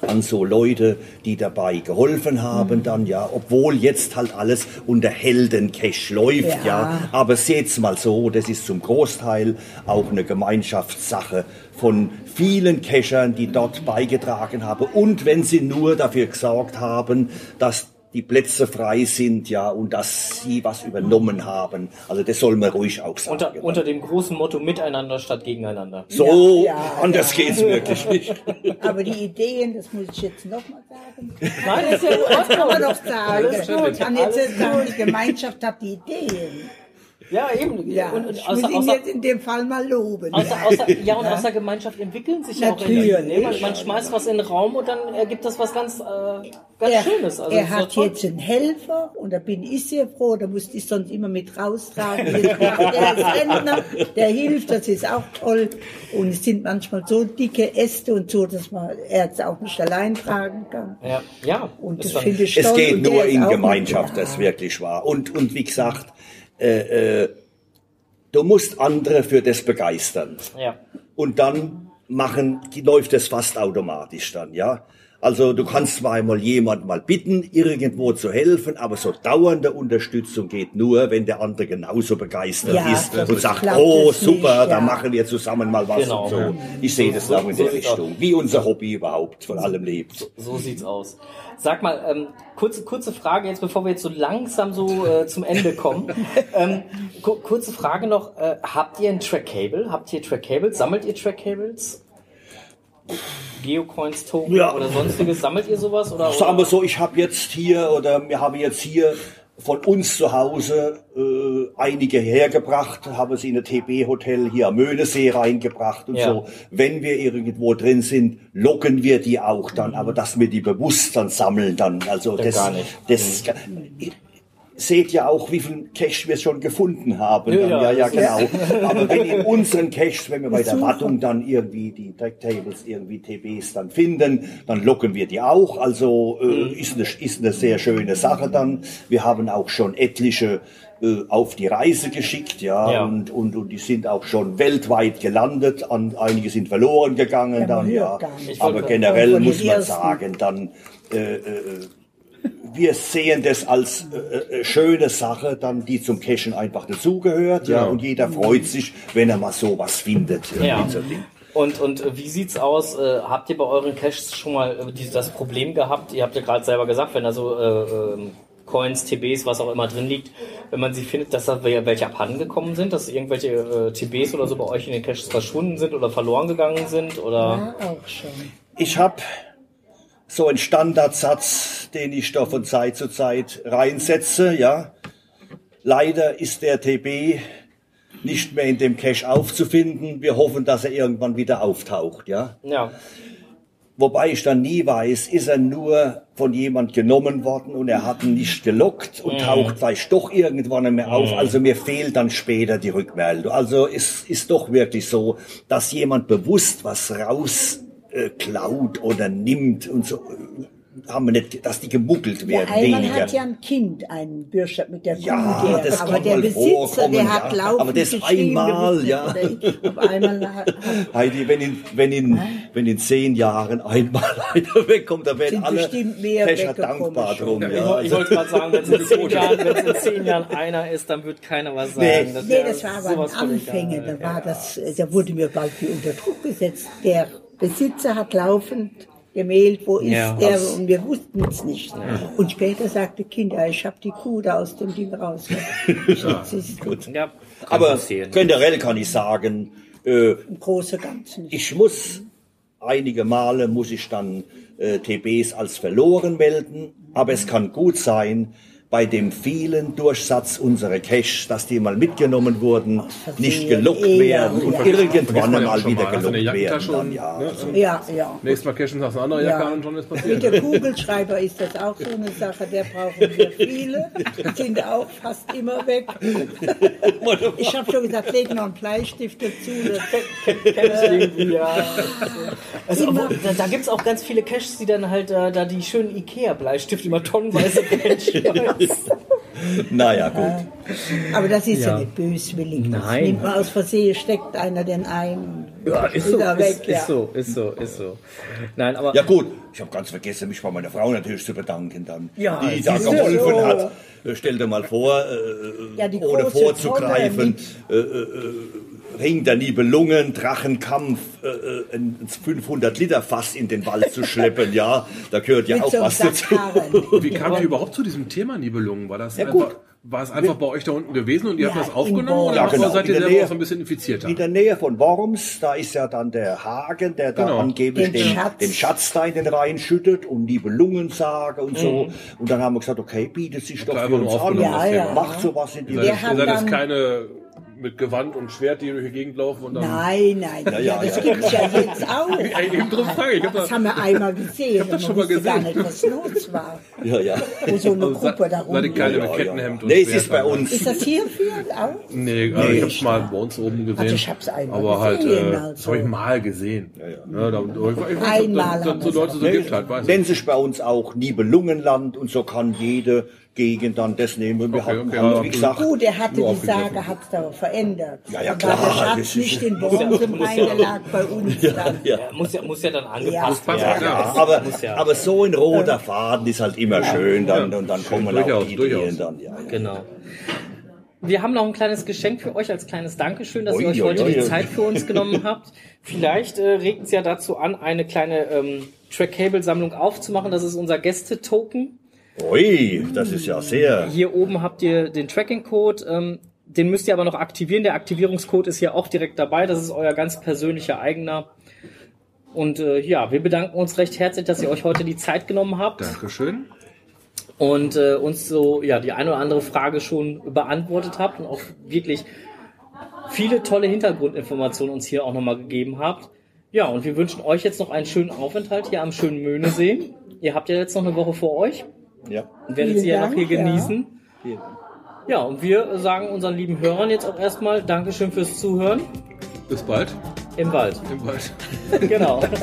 an so Leute, die dabei geholfen haben, dann ja, obwohl jetzt halt alles unter Heldencash läuft, ja.
Ja.
Aber seht's mal so, das ist zum Großteil auch eine Gemeinschaftssache von vielen Cachern, die dort beigetragen haben. Und wenn sie nur dafür gesorgt haben, dass die Plätze frei sind, ja, und dass sie was übernommen haben. Also das soll man ruhig auch sagen.
unter, unter dem großen Motto Miteinander statt Gegeneinander.
so,
Ja, ja,
anders
ja.
geht's wirklich nicht.
Aber die Ideen, das muss ich jetzt nochmal sagen.
Nein, das
kann man doch sagen.
Alles gut,
kann jetzt
alles
sagen, die Gemeinschaft hat die Ideen.
Ja, eben.
Ja,
und, und
ich
außer,
muss ihn
außer,
jetzt in dem Fall mal loben.
außer, außer, ja, und aus der Gemeinschaft entwickeln sich ja auch
Natürlich.
Ne? Man, man schmeißt was in den Raum und dann ergibt das was ganz, äh, ganz
er,
Schönes. Also,
er hat
toll.
jetzt einen Helfer und da bin ich sehr froh, da musste ich sonst immer mit raustragen. Er als Rentner, der hilft, das ist auch toll. Und es sind manchmal so dicke Äste und so, dass man er es auch nicht allein tragen kann.
Ja, ja.
Und das finde ich
Es
toll.
geht
Und der
nur in Gemeinschaft, das wirklich wahr. Und, und wie gesagt, äh, äh, du musst andere für das begeistern.
Ja.
Und dann machen, läuft das fast automatisch dann, ja. Also du kannst zwar einmal jemand mal bitten, irgendwo zu helfen, aber so dauernde Unterstützung geht nur, wenn der andere genauso begeistert
Ja,
ist und sagt, oh super,
nicht,
da
ja.
machen wir zusammen mal was
Genau.
und so.
Ja.
Ich sehe das
So-
auch in
so
der
aus.
Richtung, wie unser Hobby überhaupt von allem lebt.
So sieht's aus. Sag mal, ähm, kurze, kurze Frage jetzt, bevor wir jetzt so langsam so äh, zum Ende kommen. ähm, ku kurze Frage noch, äh, habt ihr ein Track-Cable? Habt ihr Track-Cables? Sammelt ihr Track-Cables? Geocoins, Token
Ja.
oder sonstiges? Sammelt ihr sowas? Oder,
Sagen wir so, ich habe jetzt hier oder wir haben jetzt hier von uns zu Hause äh, einige hergebracht, habe sie in ein TB-Hotel hier am Möhnesee reingebracht und
Ja.
so. Wenn wir irgendwo drin sind, locken wir die auch dann, aber dass wir die bewusst dann sammeln dann, also
Ja,
das,
gar nicht.
Seht ja auch, wie viel Cash wir schon gefunden haben.
Ja, ja,
ja, ja, genau. Aber wenn in unseren Caches, wenn wir bei der. Wartung dann irgendwie die Tracktables, irgendwie TBs dann finden, dann locken wir die auch. Also äh,
Mhm.
ist, eine, ist eine sehr schöne Sache dann. Wir haben auch schon etliche äh, auf die Reise geschickt, ja,
Ja.
Und, und, und die sind auch schon weltweit gelandet. An, einige sind verloren gegangen
Ja,
dann, ja. Aber generell muss man sagen, dann äh, äh, wir sehen das als äh, äh, schöne Sache, dann die zum Cashen einfach dazugehört, ja,
Genau.
und jeder freut sich, wenn er mal sowas findet. irgendwie
Ja.
so.
Und, und äh, wie sieht's aus? Äh, habt ihr bei euren Caches schon mal äh, die, das Problem gehabt? Ihr habt ja gerade selber gesagt, wenn da so äh, ähm, Coins, TBs, was auch immer drin liegt, wenn man sie findet, dass da wel- welche abhanden gekommen sind, dass irgendwelche äh, TBs oder so bei euch in den Caches verschwunden sind oder verloren gegangen sind oder?
Ja, auch schon.
Ich habe so einen Standardsatz, den ich da von Zeit zu Zeit reinsetze, ja. Leider ist der TB nicht mehr in dem Cache aufzufinden. Wir hoffen, dass er irgendwann wieder auftaucht, ja.
Ja.
Wobei ich dann nie weiß, ist er nur von jemand genommen worden und er hat ihn nicht gelockt und taucht vielleicht doch irgendwann mehr auf. Also mir fehlt dann später die Rückmeldung. Also es ist doch wirklich so, dass jemand bewusst was raus äh, klaut oder nimmt und so. äh, Haben wir nicht, dass die gemuggelt
Ja,
werden,
einmal
weniger.
hat ja ein Kind einen Bürschat mit der Kuh,
Ja,
der,
das
aber der Besitzer,
vorkommen,
der hat
ja.
laufend
Aber das einmal, ja.
ich. Auf einmal hat,
Heidi, wenn in, wenn in, wenn in zehn Jahren einmal einer wegkommt, da werden
Sind
alle
bestimmt mehr
Kescher
weggekommen
dankbar drum.
Ich,
Ja,
woll- ich wollte gerade sagen, wenn es in, zehn Jahren- wenn es in zehn Jahren einer ist, dann wird keiner was sagen.
Nee.
Das
Nee, das war aber ein Anfänger. Da war das, da wurde mir bald wie unter Druck gesetzt. Der Besitzer hat laufend gemeldet, wo ist
Ja.
der? Und wir wussten es nicht. Und später sagte Kind, ja, ich habe die Kuh da aus dem Ding raus. Ist gut.
Ja,
Aber generell kann ich sagen, äh,
Im Großen Ganzen.
ich muss einige Male muss ich dann äh, TBs als verloren melden, aber es kann gut sein, bei dem vielen Durchsatz unserer Caches, dass die mal mitgenommen wurden, nicht gelockt werden
ja,
und
ja.
irgendwann
ja
mal wieder
mal. Also
gelockt werden.
Jackentasche
Dann, ja,
ne,
also,
Ja, ja.
Nächstes Mal cashen hast du eine andere Jacke
Ja.
und schon ist
Mit
passiert.
der Kugelschreiber ist das auch so eine Sache, der brauchen wir viele, sind auch fast immer weg. Ich habe schon gesagt, leg noch einen Bleistift dazu. Das,
irgendwie, ja. Also, aber, da da gibt es auch ganz viele Caches, die dann halt äh, da die schönen Ikea-Bleistifte immer tonnenweise reinschmeißen.
naja, gut.
aber das ist ja,
Ja.
nicht böswillig. Das
Nein.
nimmt man aus Versehen, steckt einer den ein.
Ja, ist so,
er
ist,
weg, ja.
ist so, ist so, ist so. Nein, aber
Ja gut, ich habe ganz vergessen, mich bei meiner Frau natürlich zu bedanken dann,
Ja,
die da geholfen
so.
hat. Äh, Stell dir mal vor, äh,
Ja,
ohne vorzugreifen,
Tonne
äh, äh, Ring der Nibelungen, Drachenkampf, äh, äh, ein 500 Liter Fass in den Wald zu schleppen, ja, da gehört ja
Mit
auch
so
was dazu.
Wie kamt ihr überhaupt zu diesem Thema Nibelungen? War das
Ja,
einfach,
gut.
war es einfach bei euch da unten gewesen und ihr habt
Ja,
das
in
aufgenommen oder
Ja, genau,
seid ihr
in der
selber
Nähe.
auch so ein bisschen infizierter?
In der Nähe von Worms, da ist ja dann der Hagen, der da
Genau.
angeblich
Den
den,
Schatz.
den Schatz da in den Rhein schüttet und Nibelungensage und so.
Mhm.
Und dann haben wir gesagt, okay, bietet sich doch
Habt
für uns an.
das Ja, Thema. ja.
Macht sowas in die
hat
ihr seid jetzt
dann-
keine mit Gewand und Schwert, die durch die Gegend laufen und dann...
Nein, nein, ja,
ja,
das
ja.
gibt's ja jetzt auch.
Ey, eben drum frage ich. ich hab
Das
das,
haben wir einmal gesehen.
hab das
und
schon mal
wusste gar
gesehen.
nicht, was los war.
Ja, ja.
Wo so eine
Also
Gruppe da rum.
keine
Ja,
mit
ja,
Kettenhemd
ja.
und
Nee, es
Schwert
ist bei
dabei?
uns.
Ist das hierfür auch?
Nee, also ich hab's mal bei uns oben gesehen.
Also ich hab's einmal
aber halt,
gesehen,
äh,
also.
das habe ich mal gesehen. Ja, ja. da, ich, ich, ich,
Einmal
da,
haben
da, so Leute so
Nee,
gibt halt, weiß ich.
nennt sich bei uns auch Nibelungenland und so kann jede Gegend dann das nehmen. Und wir
Okay,
haben,
okay,
haben,
ja,
wie gesagt,
Gut, er hatte die. Sage, hat es aber verändert.
Ja, ja, klar,
der
das
Schatz
ist-
nicht in Worms rein, der lag bei uns dann.
ja.
muss ja, muss ja dann angepasst
Ja.
werden.
Ja,
Ja, aber,
ja.
aber so ein roter Faden ist halt immer schön, dann, und dann kommen auch
durchaus,
die
durchaus.
Ideen dann. Ja, ja.
Genau. Wir haben noch ein kleines Geschenk für euch als kleines Dankeschön, dass ihr euch heute die Zeit für uns genommen habt. Vielleicht äh, regt es ja dazu an, eine kleine ähm, Track-Cable-Sammlung aufzumachen. Das ist unser Gäste-Token.
Ui, das ist ja sehr.
Hier oben habt ihr den Tracking-Code. Ähm, den müsst ihr aber noch aktivieren. Der Aktivierungscode ist hier auch direkt dabei. Das ist euer ganz persönlicher eigener. Und äh, ja, wir bedanken uns recht herzlich, dass ihr euch heute die Zeit genommen habt
Dankeschön.
und äh, uns so ja die eine oder andere Frage schon beantwortet habt und auch wirklich viele tolle Hintergrundinformationen uns hier auch nochmal gegeben habt. Ja, und wir wünschen euch jetzt noch einen schönen Aufenthalt hier am schönen Möhnesee. Ihr habt ja jetzt noch eine Woche vor euch
Ja.
und werdet
Vielen
sie ja noch
Dank,
hier
ja.
genießen. Ja, und wir sagen unseren lieben Hörern jetzt auch erstmal Dankeschön fürs Zuhören
Bis bald
im Wald.
im Wald.
Genau.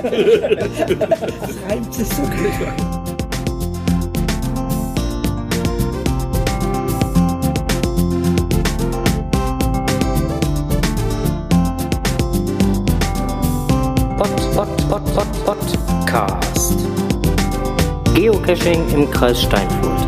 Reimt es so
Geocaching im Kreis Steinfurt.